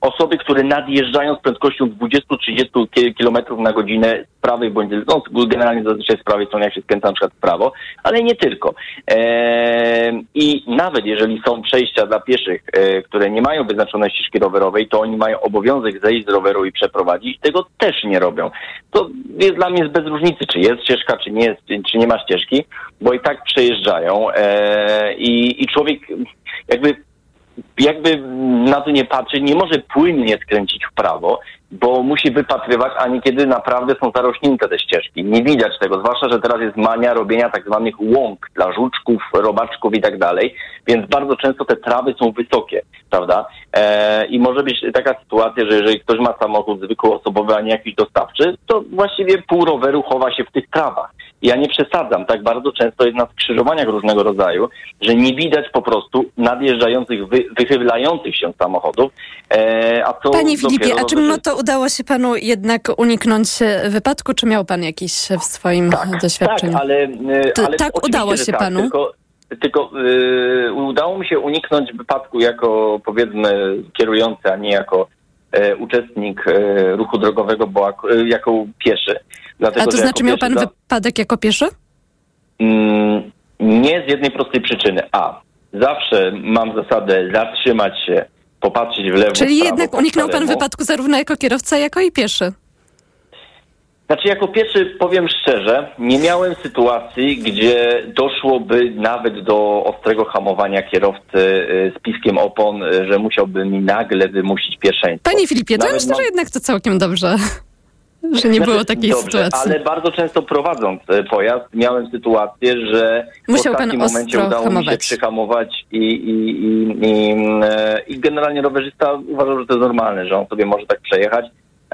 osoby, które nadjeżdżają z prędkością 20-30 ki- km na godzinę z prawej bądź no, generalnie zazwyczaj z prawej strony, jak się skręca na przykład w prawo, ale nie tylko. E, I nawet jeżeli są przejścia dla pieszych, e, które nie mają wyznaczonej ścieżki rowerowej, to oni mają obowiązek zejść z roweru i przeprowadzić. Tego też nie robią. To jest dla mnie bez różnicy, czy jest ścieżka, czy nie jest, czy nie ma ścieżki, bo i tak przejeżdżają e, i, i człowiek jakby jakby na to nie patrzy, nie może płynnie skręcić w prawo, bo musi wypatrywać, a niekiedy naprawdę są zarośnięte te ścieżki. Nie widać tego, zwłaszcza, że teraz jest mania robienia tak zwanych łąk dla żuczków, robaczków i tak dalej, więc bardzo często te trawy są wysokie, prawda? E, I może być taka sytuacja, że jeżeli ktoś ma samochód zwykły osobowy, a nie jakiś dostawczy, to właściwie pół roweru chowa się w tych trawach. Ja nie przesadzam, tak bardzo często jest na skrzyżowaniach różnego rodzaju, że nie widać po prostu nadjeżdżających, wy, wychylających się samochodów. E, a Panie Filipie, a czy mimo to udało się panu jednak uniknąć e, wypadku, czy miał pan jakiś w swoim doświadczeniu? Tak, ale, e, ale tak udało się tak, panu? Tylko, tylko y, udało mi się uniknąć wypadku jako powiedzmy kierujący, a nie jako e, uczestnik e, ruchu drogowego, bo ak- e, jako pieszy. Dlatego, A to znaczy miał pieszy pan wypadek jako pieszy? Mm, nie z jednej prostej przyczyny. A. Zawsze mam zasadę zatrzymać się, popatrzeć w lewo, Czyli w prawo, jednak uniknął pan wypadku zarówno jako kierowca, jako i pieszy. Znaczy, jako pierwszy powiem szczerze, nie miałem sytuacji, gdzie doszłoby nawet do ostrego hamowania kierowcy y, z piskiem opon, y, że musiałby mi nagle wymusić pierwszeństwo. Panie Filipie, to Nawet myślę, mam- że jednak to całkiem dobrze, że nie było Znaczy, takiej dobrze, sytuacji. Ale bardzo często prowadząc e, pojazd miałem sytuację, że Musiał w pan ostatnim momencie udało mi się hamować. przyhamować i, i, i, i, i generalnie rowerzysta uważał, że to jest normalne, że on sobie może tak przejechać.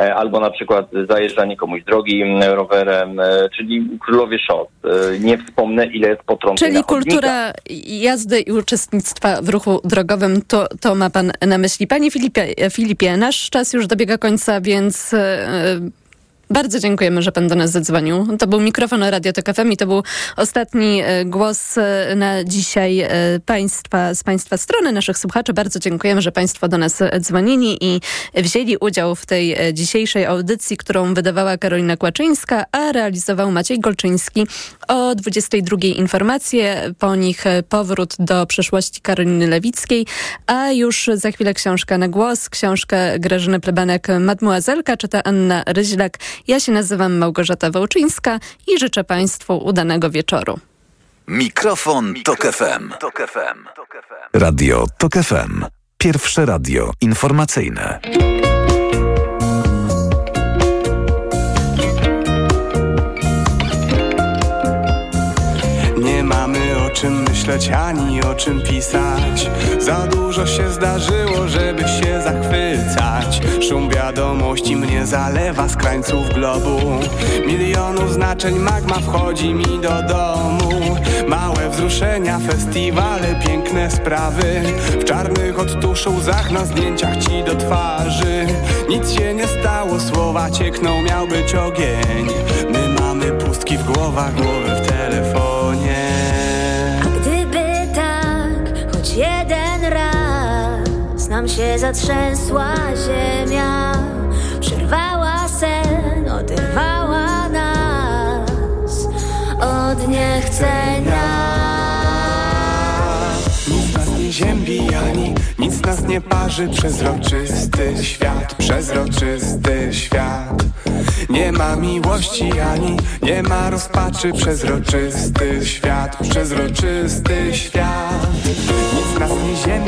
e, Albo na przykład zajeżdżanie komuś drogi rowerem, e, czyli królowie szos. Nie wspomnę, ile jest potrąceń Czyli kultura jazdy i uczestnictwa w ruchu drogowym, to, to ma pan na myśli. Panie Filipie, Filipie, nasz czas już dobiega końca, więc bardzo dziękujemy, że pan do nas zadzwonił. To był mikrofon Radio Tok FM i to był ostatni e, głos e, na dzisiaj e, państwa, z państwa strony, naszych słuchaczy. Bardzo dziękujemy, że państwo do nas dzwonili i wzięli udział w tej dzisiejszej audycji, którą wydawała Karolina Kłaczyńska, a realizował Maciej Golczyński. O 22 informacje, po nich powrót do przeszłości Karoliny Lewickiej, a już za chwilę książka na głos, książkę Grażyny Plebanek Mademoiselka, czyta Anna Ryźlak. Ja się nazywam Małgorzata Wołczyńska i życzę Państwu udanego wieczoru. Mikrofon, Tok FM. Radio Tok FM. Pierwsze radio informacyjne. Myśleć ani o czym pisać. Za dużo się zdarzyło, żeby się zachwycać. Szum wiadomości mnie zalewa z krańców globu. Milionów znaczeń magma wchodzi mi do domu. Małe wzruszenia, festiwale, piękne sprawy. W czarnych od tuszu łzach na zdjęciach ci do twarzy. Nic się nie stało, słowa ciekną, miał być ogień. My mamy pustki w głowach, głowy w telefonie nam się zatrzęsła ziemia, przerwała sen, oderwała nas od niechcenia. Nic nas nie ziębi ani nic nas nie parzy. Przezroczysty świat, przezroczysty świat. Nie ma miłości ani nie ma rozpaczy. Przezroczysty świat, przezroczysty świat. Nic nas nie ani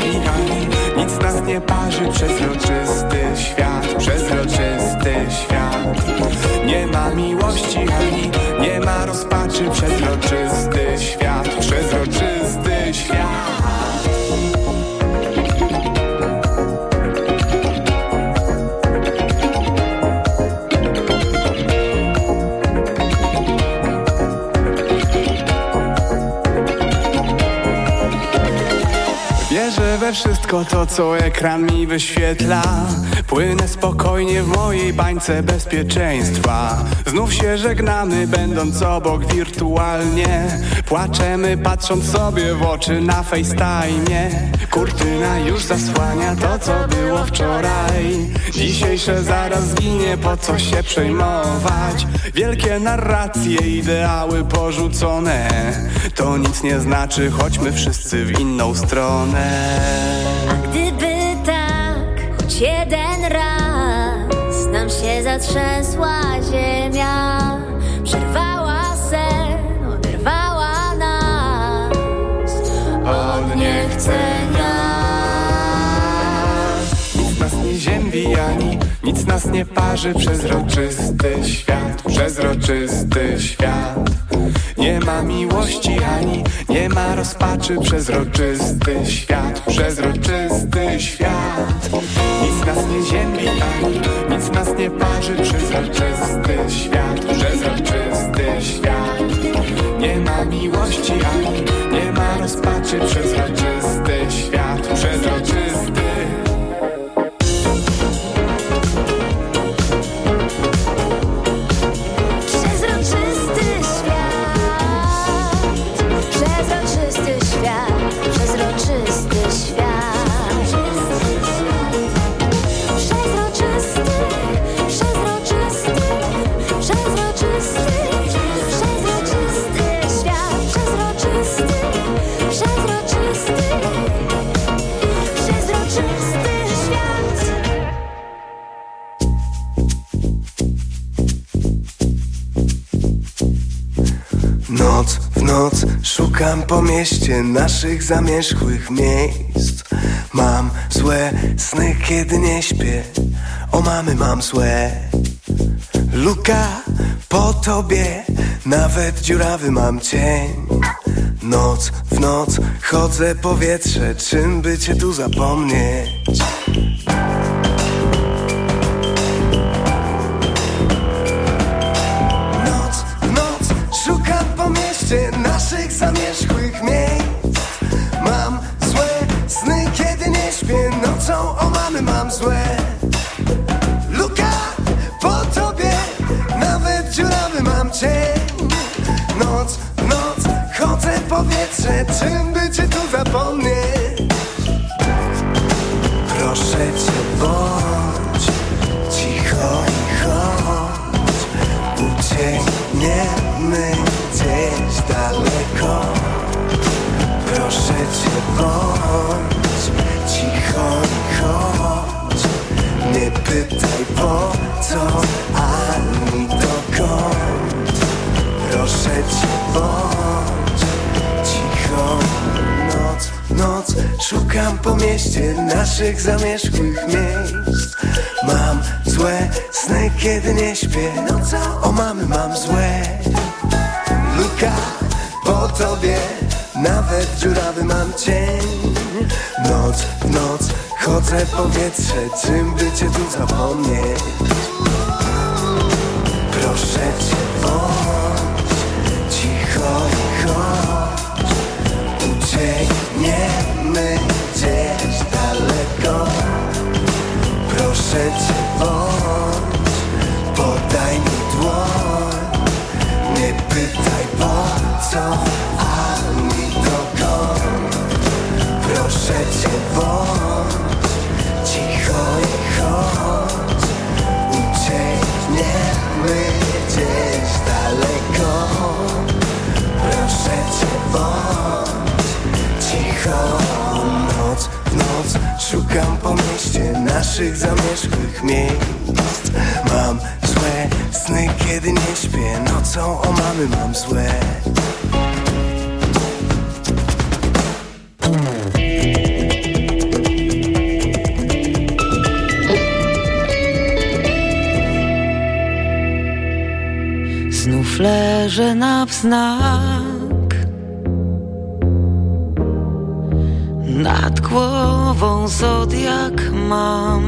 nic nas nie parzy Przezroczysty świat, przezroczysty świat. Nie ma miłości ani nie ma rozpaczy Przezroczysty świat, wszystko to, co ekran mi wyświetla Płynę spokojnie w mojej bańce bezpieczeństwa. Znów się żegnamy, będąc obok wirtualnie. Płaczemy, patrząc sobie w oczy na FaceTime. Kurtyna już zasłania to, co było wczoraj. Dzisiejsze zaraz zginie, po co się przejmować? Wielkie narracje, ideały porzucone. To nic nie znaczy, chodźmy wszyscy w inną stronę zatrzęsła ziemia, przerwała sen, oderwała nas od niechcenia. Nie ziębi ani nic nas nie parzy Przezroczysty świat, przezroczysty świat. Nie ma miłości ani nie ma rozpaczy Przezroczysty świat, przezroczysty świat. Nic nas nie ziębi ani nic nas nie parzy Przezroczysty świat, przezroczysty świat. Nie ma miłości ani nie ma rozpaczy Przezroczysty szukam po mieście naszych zamierzchłych miejsc. Mam złe sny, kiedy nie śpię. O mamy mam złe. Luka po tobie Nawet dziurawy mam cień. Noc w noc chodzę powietrze Czym by cię tu zapomnieć? Bądź cicho chodź. Nie pytaj po co ani dokąd. Proszę cię bądź cicho. Noc, noc szukam po mieście naszych zamierzchłych miejsc. Mam złe sny, kiedy nie śpię. O mamy mam złe. Luka po tobie Nawet dziurawy mam cień. Noc w noc chodzę powietrze Czym by cię tu zapomnieć? Proszę cię bądź cicho i chodź szukam po mieście naszych zamierzchłych miejsc. Mam złe sny, kiedy nie śpię. Nocą o mamy mam złe. Znów leżę na wznak Nad głową zodiak mam.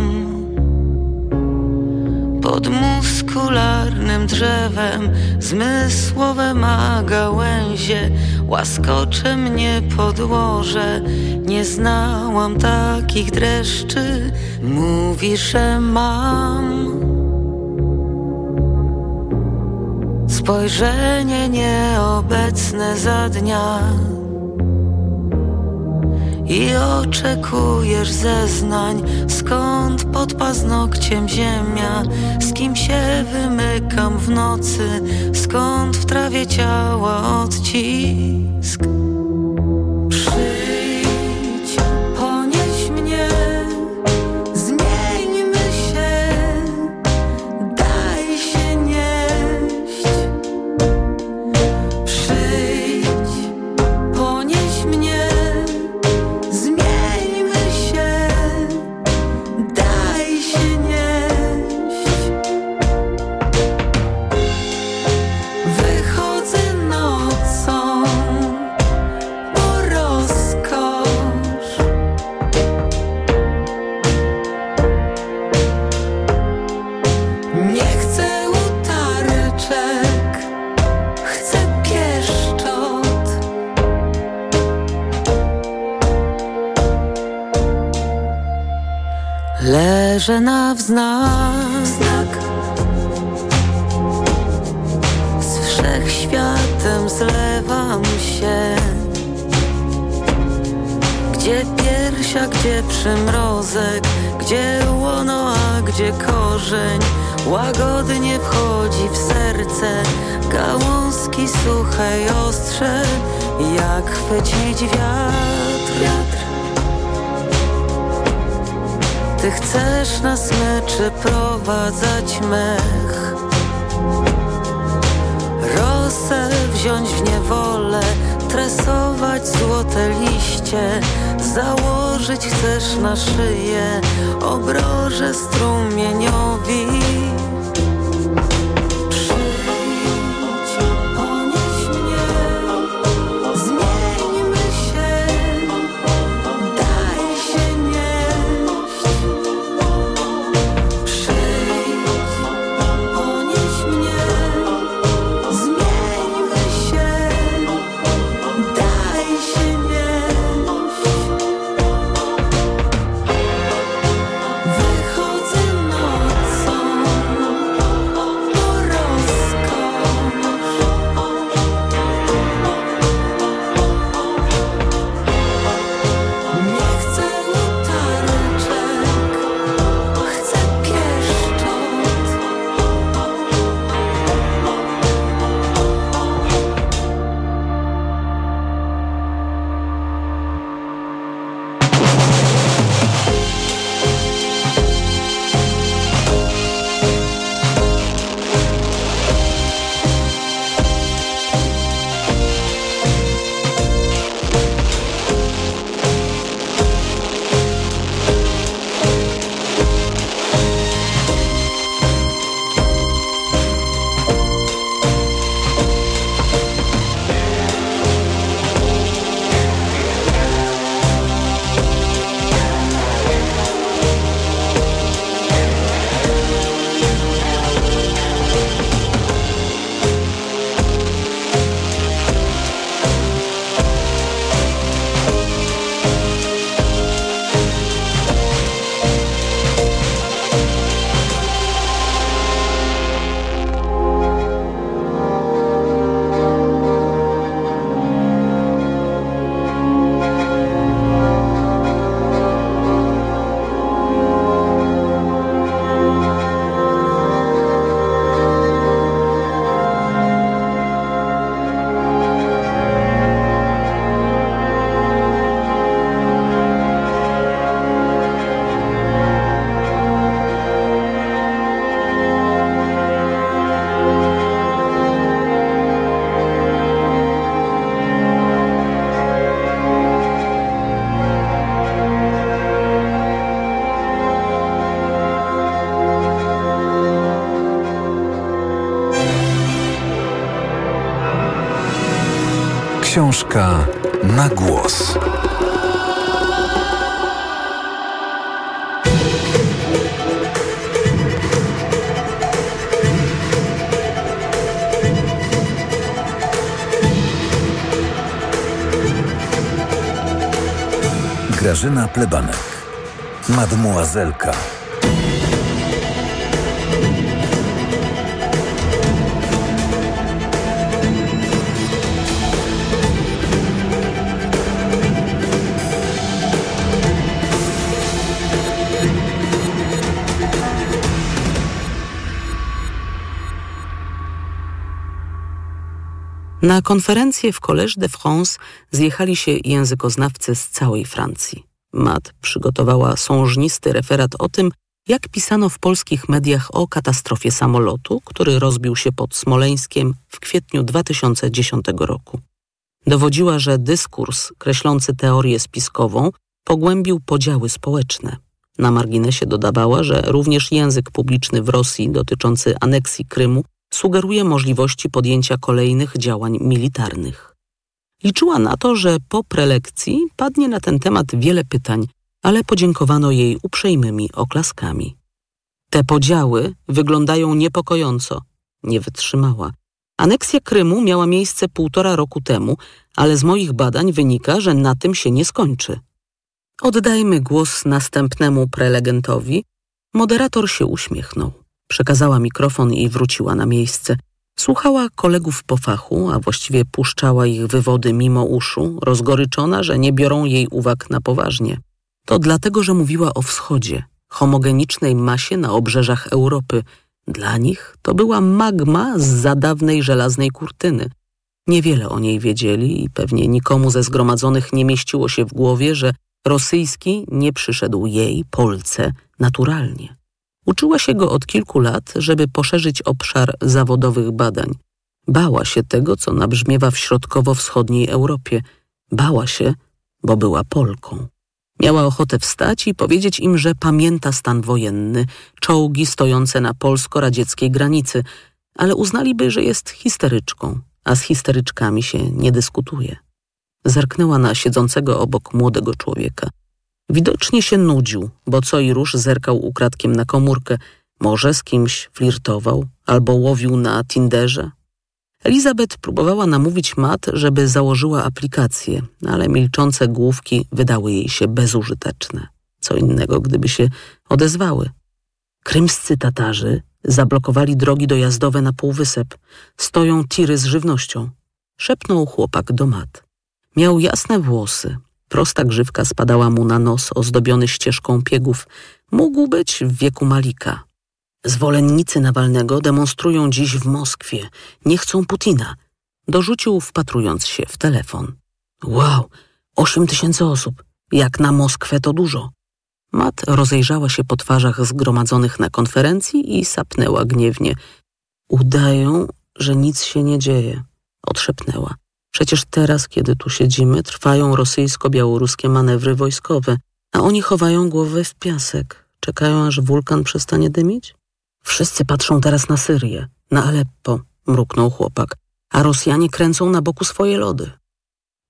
Pod muskularnym drzewem Zmysłowe ma gałęzie Łaskocze mnie podłoże. Nie znałam takich dreszczy Mówi, że mam. Spojrzenie nieobecne za dnia I oczekujesz zeznań Skąd pod paznokciem ziemia? Z kim się wymykam w nocy? Skąd w trawie ciała odcisk piersia, gdzie przymrozek, gdzie łono, a gdzie korzeń. Łagodnie wchodzi w serce, gałązki suche i ostrze, jak chwycić wiatr. wiatr. Ty chcesz na smyczy prowadzać mech Rosę wziąć w niewolę Tresować złote liście Założyć chcesz na szyję Obroże strumieniowi Książka na głos. Grażyna Plebanek. Mademoiselka. Na konferencję w Collège de France zjechali się językoznawcy z całej Francji. Mat przygotowała sążnisty referat o tym, jak pisano w polskich mediach o katastrofie samolotu, który rozbił się pod Smoleńskiem w kwietniu 2010 roku. Dowodziła, że dyskurs kreślący teorię spiskową pogłębił podziały społeczne. Na marginesie dodawała, że również język publiczny w Rosji dotyczący aneksji Krymu sugeruje możliwości podjęcia kolejnych działań militarnych. Liczyła na to, że po prelekcji padnie na ten temat wiele pytań, ale podziękowano jej uprzejmymi oklaskami. Te podziały wyglądają niepokojąco. Nie wytrzymała. Aneksja Krymu miała miejsce półtora roku temu, ale z moich badań wynika, że na tym się nie skończy. Oddajmy głos następnemu prelegentowi, Moderator się uśmiechnął. Przekazała mikrofon i wróciła na miejsce. Słuchała kolegów po fachu, a właściwie puszczała ich wywody mimo uszu, rozgoryczona, że nie biorą jej uwag na poważnie. To dlatego, że mówiła o wschodzie, homogenicznej masie na obrzeżach Europy. Dla nich to była magma z zadawnej żelaznej kurtyny. Niewiele o niej wiedzieli i pewnie nikomu ze zgromadzonych nie mieściło się w głowie, że rosyjski nie przyszedł jej, Polce, naturalnie. Uczyła się go od kilku lat, żeby poszerzyć obszar zawodowych badań. Bała się tego, co nabrzmiewa w środkowo-wschodniej Europie. Bała się, bo była Polką. Miała ochotę wstać i powiedzieć im, że pamięta stan wojenny, czołgi stojące na polsko-radzieckiej granicy, ale uznaliby, że jest histeryczką, a z histeryczkami się nie dyskutuje. Zerknęła na siedzącego obok młodego człowieka. Widocznie się nudził, bo co i róż zerkał ukradkiem na komórkę. Może z kimś flirtował albo łowił na Tinderze. Elizabeth próbowała namówić Matt, żeby założyła aplikację, ale milczące główki wydały jej się bezużyteczne. Co innego, gdyby się odezwały. Krymscy Tatarzy zablokowali drogi dojazdowe na półwysep. Stoją tiry z żywnością. Szepnął chłopak do Matt. Miał jasne włosy, Prosta grzywka spadała mu na nos, ozdobiony ścieżką piegów. Mógł być w wieku Malika. Zwolennicy Nawalnego demonstrują dziś w Moskwie. Nie chcą Putina. Dorzucił, wpatrując się w telefon. Wow, osiem tysięcy osób. Jak na Moskwę to dużo. Mat rozejrzała się po twarzach zgromadzonych na konferencji i sapnęła gniewnie. Udają, że nic się nie dzieje. Odszepnęła. Przecież teraz, kiedy tu siedzimy, trwają rosyjsko-białoruskie manewry wojskowe, a oni chowają głowę w piasek. Czekają, aż wulkan przestanie dymić? Wszyscy patrzą teraz na Syrię, na Aleppo, mruknął chłopak, a Rosjanie kręcą na boku swoje lody.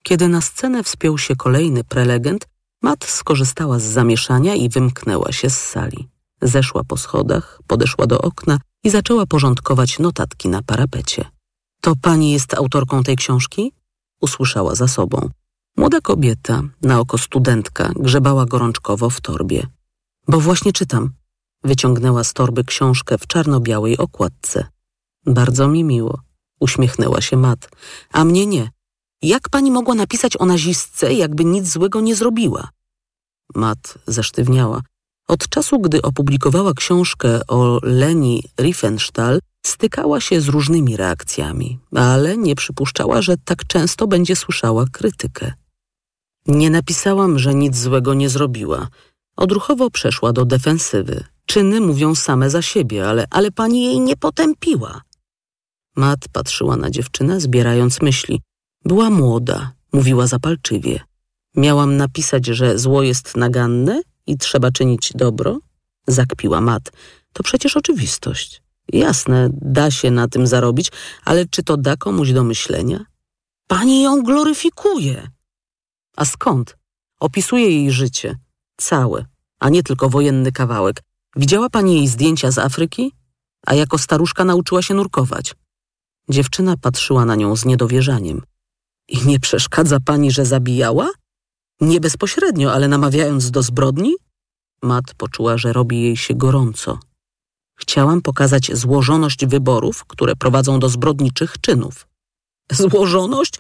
Kiedy na scenę wspiął się kolejny prelegent, Mat skorzystała z zamieszania i wymknęła się z sali. Zeszła po schodach, podeszła do okna i zaczęła porządkować notatki na parapecie. To pani jest autorką tej książki? Usłyszała za sobą. Młoda kobieta, na oko studentka, grzebała gorączkowo w torbie. Bo właśnie czytam. Wyciągnęła z torby książkę w czarno-białej okładce. Bardzo mi miło. Uśmiechnęła się Mat. A mnie nie. Jak pani mogła napisać o nazistce, jakby nic złego nie zrobiła? Mat zesztywniała. Od czasu, gdy opublikowała książkę o Leni Riefenstahl, stykała się z różnymi reakcjami, ale nie przypuszczała, że tak często będzie słyszała krytykę. Nie napisałam, że nic złego nie zrobiła. Odruchowo przeszła do defensywy. Czyny mówią same za siebie, ale, ale pani jej nie potępiła. Mat patrzyła na dziewczynę, zbierając myśli. Była młoda, mówiła zapalczywie. Miałam napisać, że zło jest naganne i trzeba czynić dobro? Zakpiła Mat. To przecież oczywistość. Jasne, da się na tym zarobić, ale czy to da komuś do myślenia? Pani ją gloryfikuje. A skąd? Opisuje jej życie. Całe, a nie tylko wojenny kawałek. Widziała pani jej zdjęcia z Afryki? A jako staruszka nauczyła się nurkować. Dziewczyna patrzyła na nią z niedowierzaniem. I nie przeszkadza pani, że zabijała? Nie bezpośrednio, ale namawiając do zbrodni? Mat poczuła, że robi jej się gorąco. Chciałam pokazać złożoność wyborów, które prowadzą do zbrodniczych czynów. Złożoność?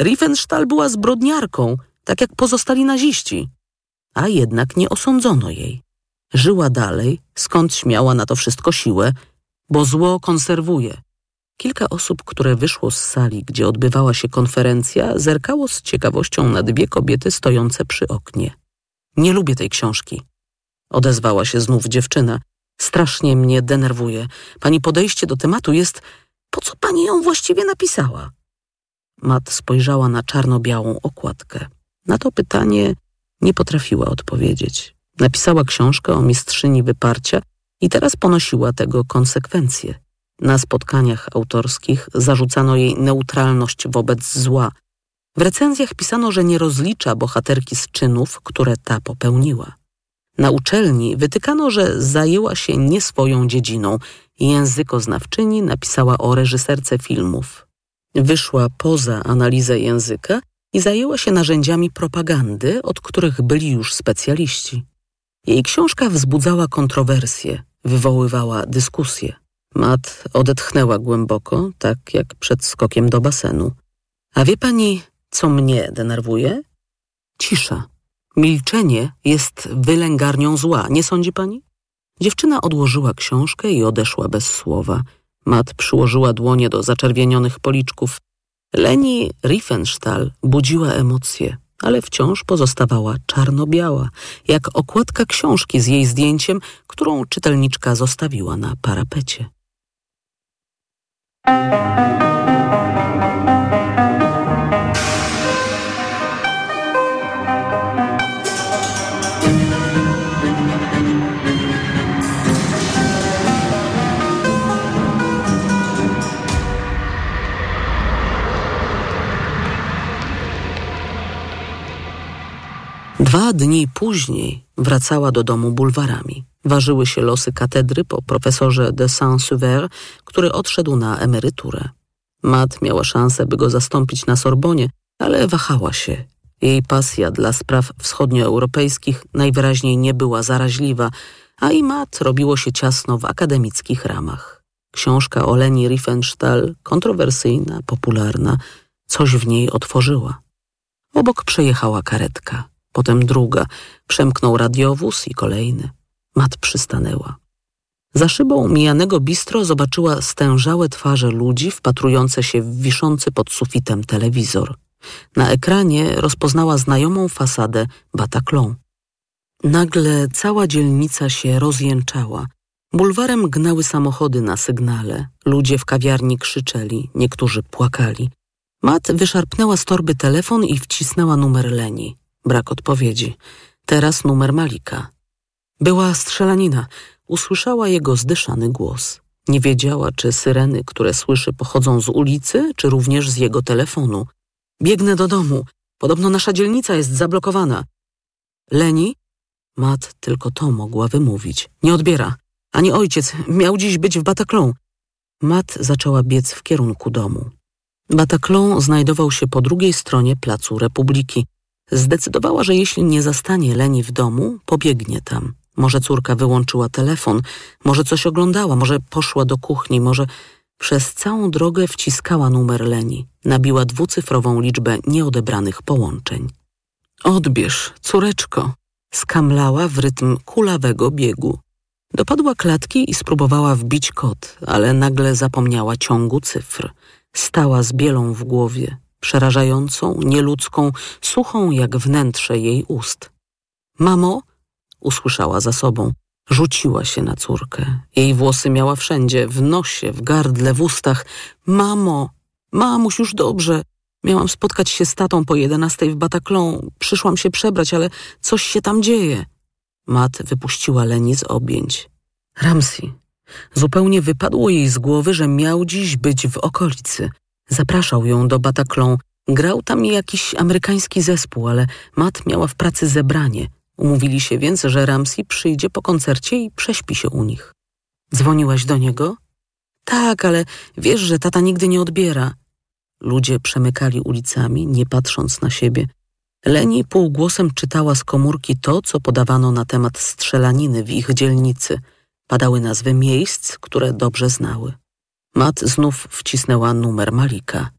Riefenstahl była zbrodniarką, tak jak pozostali naziści. A jednak nie osądzono jej. Żyła dalej, skąd śmiała na to wszystko siłę, bo zło konserwuje. Kilka osób, które wyszło z sali, gdzie odbywała się konferencja, zerkało z ciekawością na dwie kobiety stojące przy oknie. Nie lubię tej książki. Odezwała się znów dziewczyna. Strasznie mnie denerwuje. Pani podejście do tematu jest... Po co pani ją właściwie napisała? Mat spojrzała na czarno-białą okładkę. Na to pytanie nie potrafiła odpowiedzieć. Napisała książkę o mistrzyni wyparcia i teraz ponosiła tego konsekwencje. Na spotkaniach autorskich zarzucano jej neutralność wobec zła. W recenzjach pisano, że nie rozlicza bohaterki z czynów, które ta popełniła. Na uczelni wytykano, że zajęła się nie swoją dziedziną. Językoznawczyni napisała o reżyserce filmów. Wyszła poza analizę języka i zajęła się narzędziami propagandy, od których byli już specjaliści. Jej książka wzbudzała kontrowersje, wywoływała dyskusje. Mat odetchnęła głęboko, tak jak przed skokiem do basenu. A wie pani, co mnie denerwuje? Cisza. Milczenie jest wylęgarnią zła, nie sądzi pani? Dziewczyna odłożyła książkę i odeszła bez słowa. Mat przyłożyła dłonie do zaczerwienionych policzków. Leni Riefenstahl budziła emocje, ale wciąż pozostawała czarno-biała, jak okładka książki z jej zdjęciem, którą czytelniczka zostawiła na parapecie. Dwa dni później wracała do domu bulwarami. Ważyły się losy katedry po profesorze de Saint-Suver, który odszedł na emeryturę. Mat miała szansę, by go zastąpić na Sorbonie, ale wahała się. Jej pasja dla spraw wschodnioeuropejskich najwyraźniej nie była zaraźliwa, a i Mat robiło się ciasno w akademickich ramach. Książka o Leni Riefenstahl, kontrowersyjna, popularna, coś w niej otworzyła. Obok przejechała karetka, potem druga, przemknął radiowóz i kolejny. Mat przystanęła. Za szybą mijanego bistro zobaczyła stężałe twarze ludzi wpatrujące się w wiszący pod sufitem telewizor. Na ekranie rozpoznała znajomą fasadę Bataclan. Nagle cała dzielnica się rozjęczała. Bulwarem gnały samochody na sygnale. Ludzie w kawiarni krzyczeli, niektórzy płakali. Mat wyszarpnęła z torby telefon i wcisnęła numer Leni. Brak odpowiedzi. Teraz numer Malika. Była strzelanina. Usłyszała jego zdyszany głos. Nie wiedziała, czy syreny, które słyszy, pochodzą z ulicy, czy również z jego telefonu. Biegnę do domu. Podobno nasza dzielnica jest zablokowana. Leni? Mat tylko to mogła wymówić. Nie odbiera. Ani ojciec. Miał dziś być w Bataclan. Mat zaczęła biec w kierunku domu. Bataclan znajdował się po drugiej stronie Placu Republiki. Zdecydowała, że jeśli nie zastanie Leni w domu, pobiegnie tam. Może córka wyłączyła telefon, może coś oglądała, może poszła do kuchni, może przez całą drogę wciskała numer Leni. Nabiła dwucyfrową liczbę nieodebranych połączeń. Odbierz, córeczko, skamlała w rytm kulawego biegu. Dopadła klatki i spróbowała wbić kod, ale nagle zapomniała ciągu cyfr. Stała z bielą w głowie, przerażającą, nieludzką, suchą jak wnętrze jej ust. Mamo? usłyszała za sobą. Rzuciła się na córkę. Jej włosy miała wszędzie, w nosie, w gardle, w ustach. Mamo, mamuś, już dobrze. Miałam spotkać się z tatą po jedenastej w Bataclan. Przyszłam się przebrać, ale coś się tam dzieje. Mat wypuściła Leni z objęć. Ramsey. Zupełnie wypadło jej z głowy, że miał dziś być w okolicy. Zapraszał ją do Bataclan. Grał tam jakiś amerykański zespół, ale Mat miała w pracy zebranie. Umówili się więc, że Ramsey przyjdzie po koncercie i prześpi się u nich. Dzwoniłaś do niego? Tak, ale wiesz, że tata nigdy nie odbiera. Ludzie przemykali ulicami, nie patrząc na siebie. Leni półgłosem czytała z komórki to, co podawano na temat strzelaniny w ich dzielnicy. Padały nazwy miejsc, które dobrze znały. Mat znów wcisnęła numer Malika.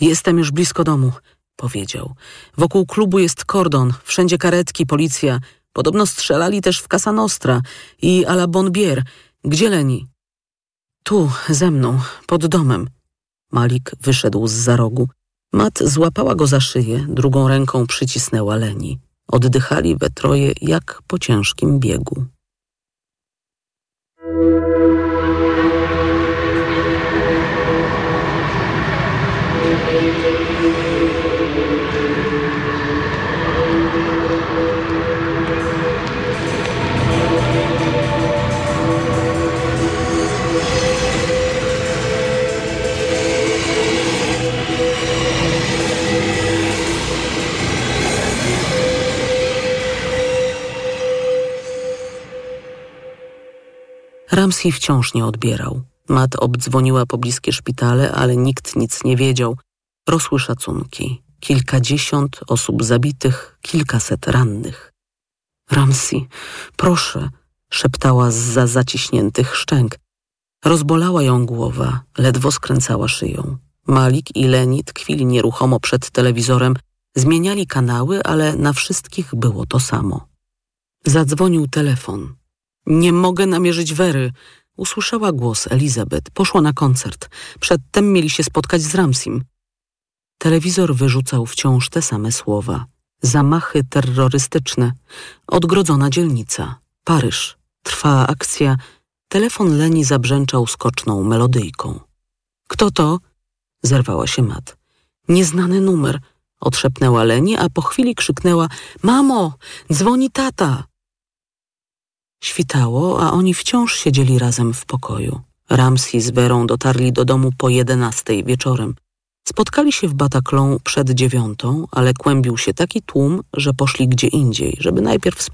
Jestem już blisko domu, powiedział. Wokół klubu jest kordon, wszędzie karetki, policja. Podobno strzelali też w Casa Nostra i à la Bonbier. Gdzie Leni? Tu, ze mną, pod domem. Malik wyszedł z za rogu. Mat złapała go za szyję, drugą ręką przycisnęła Leni. Oddychali we troje jak po ciężkim biegu. Ramsey wciąż nie odbierał. Matt obdzwoniła pobliskie szpitale, ale nikt nic nie wiedział. Rosły szacunki. Kilkadziesiąt osób zabitych, kilkaset rannych. Ramsey, proszę, szeptała zza zaciśniętych szczęk. Rozbolała ją głowa, ledwo skręcała szyją. Malik i Leni tkwili nieruchomo przed telewizorem, zmieniali kanały, ale na wszystkich było to samo. Zadzwonił telefon. Nie mogę namierzyć Wery. Usłyszała głos Elizabeth. Poszła na koncert. Przedtem mieli się spotkać z Ramsim. Telewizor wyrzucał wciąż te same słowa. Zamachy terrorystyczne. Odgrodzona dzielnica. Paryż. Trwała akcja. Telefon Leni zabrzęczał skoczną melodyjką. Kto to? Zerwała się Mat. Nieznany numer. Odszepnęła Leni, a po chwili krzyknęła Mamo, dzwoni tata. Świtało, a oni wciąż siedzieli razem w pokoju. Ramsey z Werą dotarli do domu po jedenastej wieczorem. Spotkali się w Bataclan przed dziewiątą, ale kłębił się taki tłum, że poszli gdzie indziej, żeby najpierw spokojnie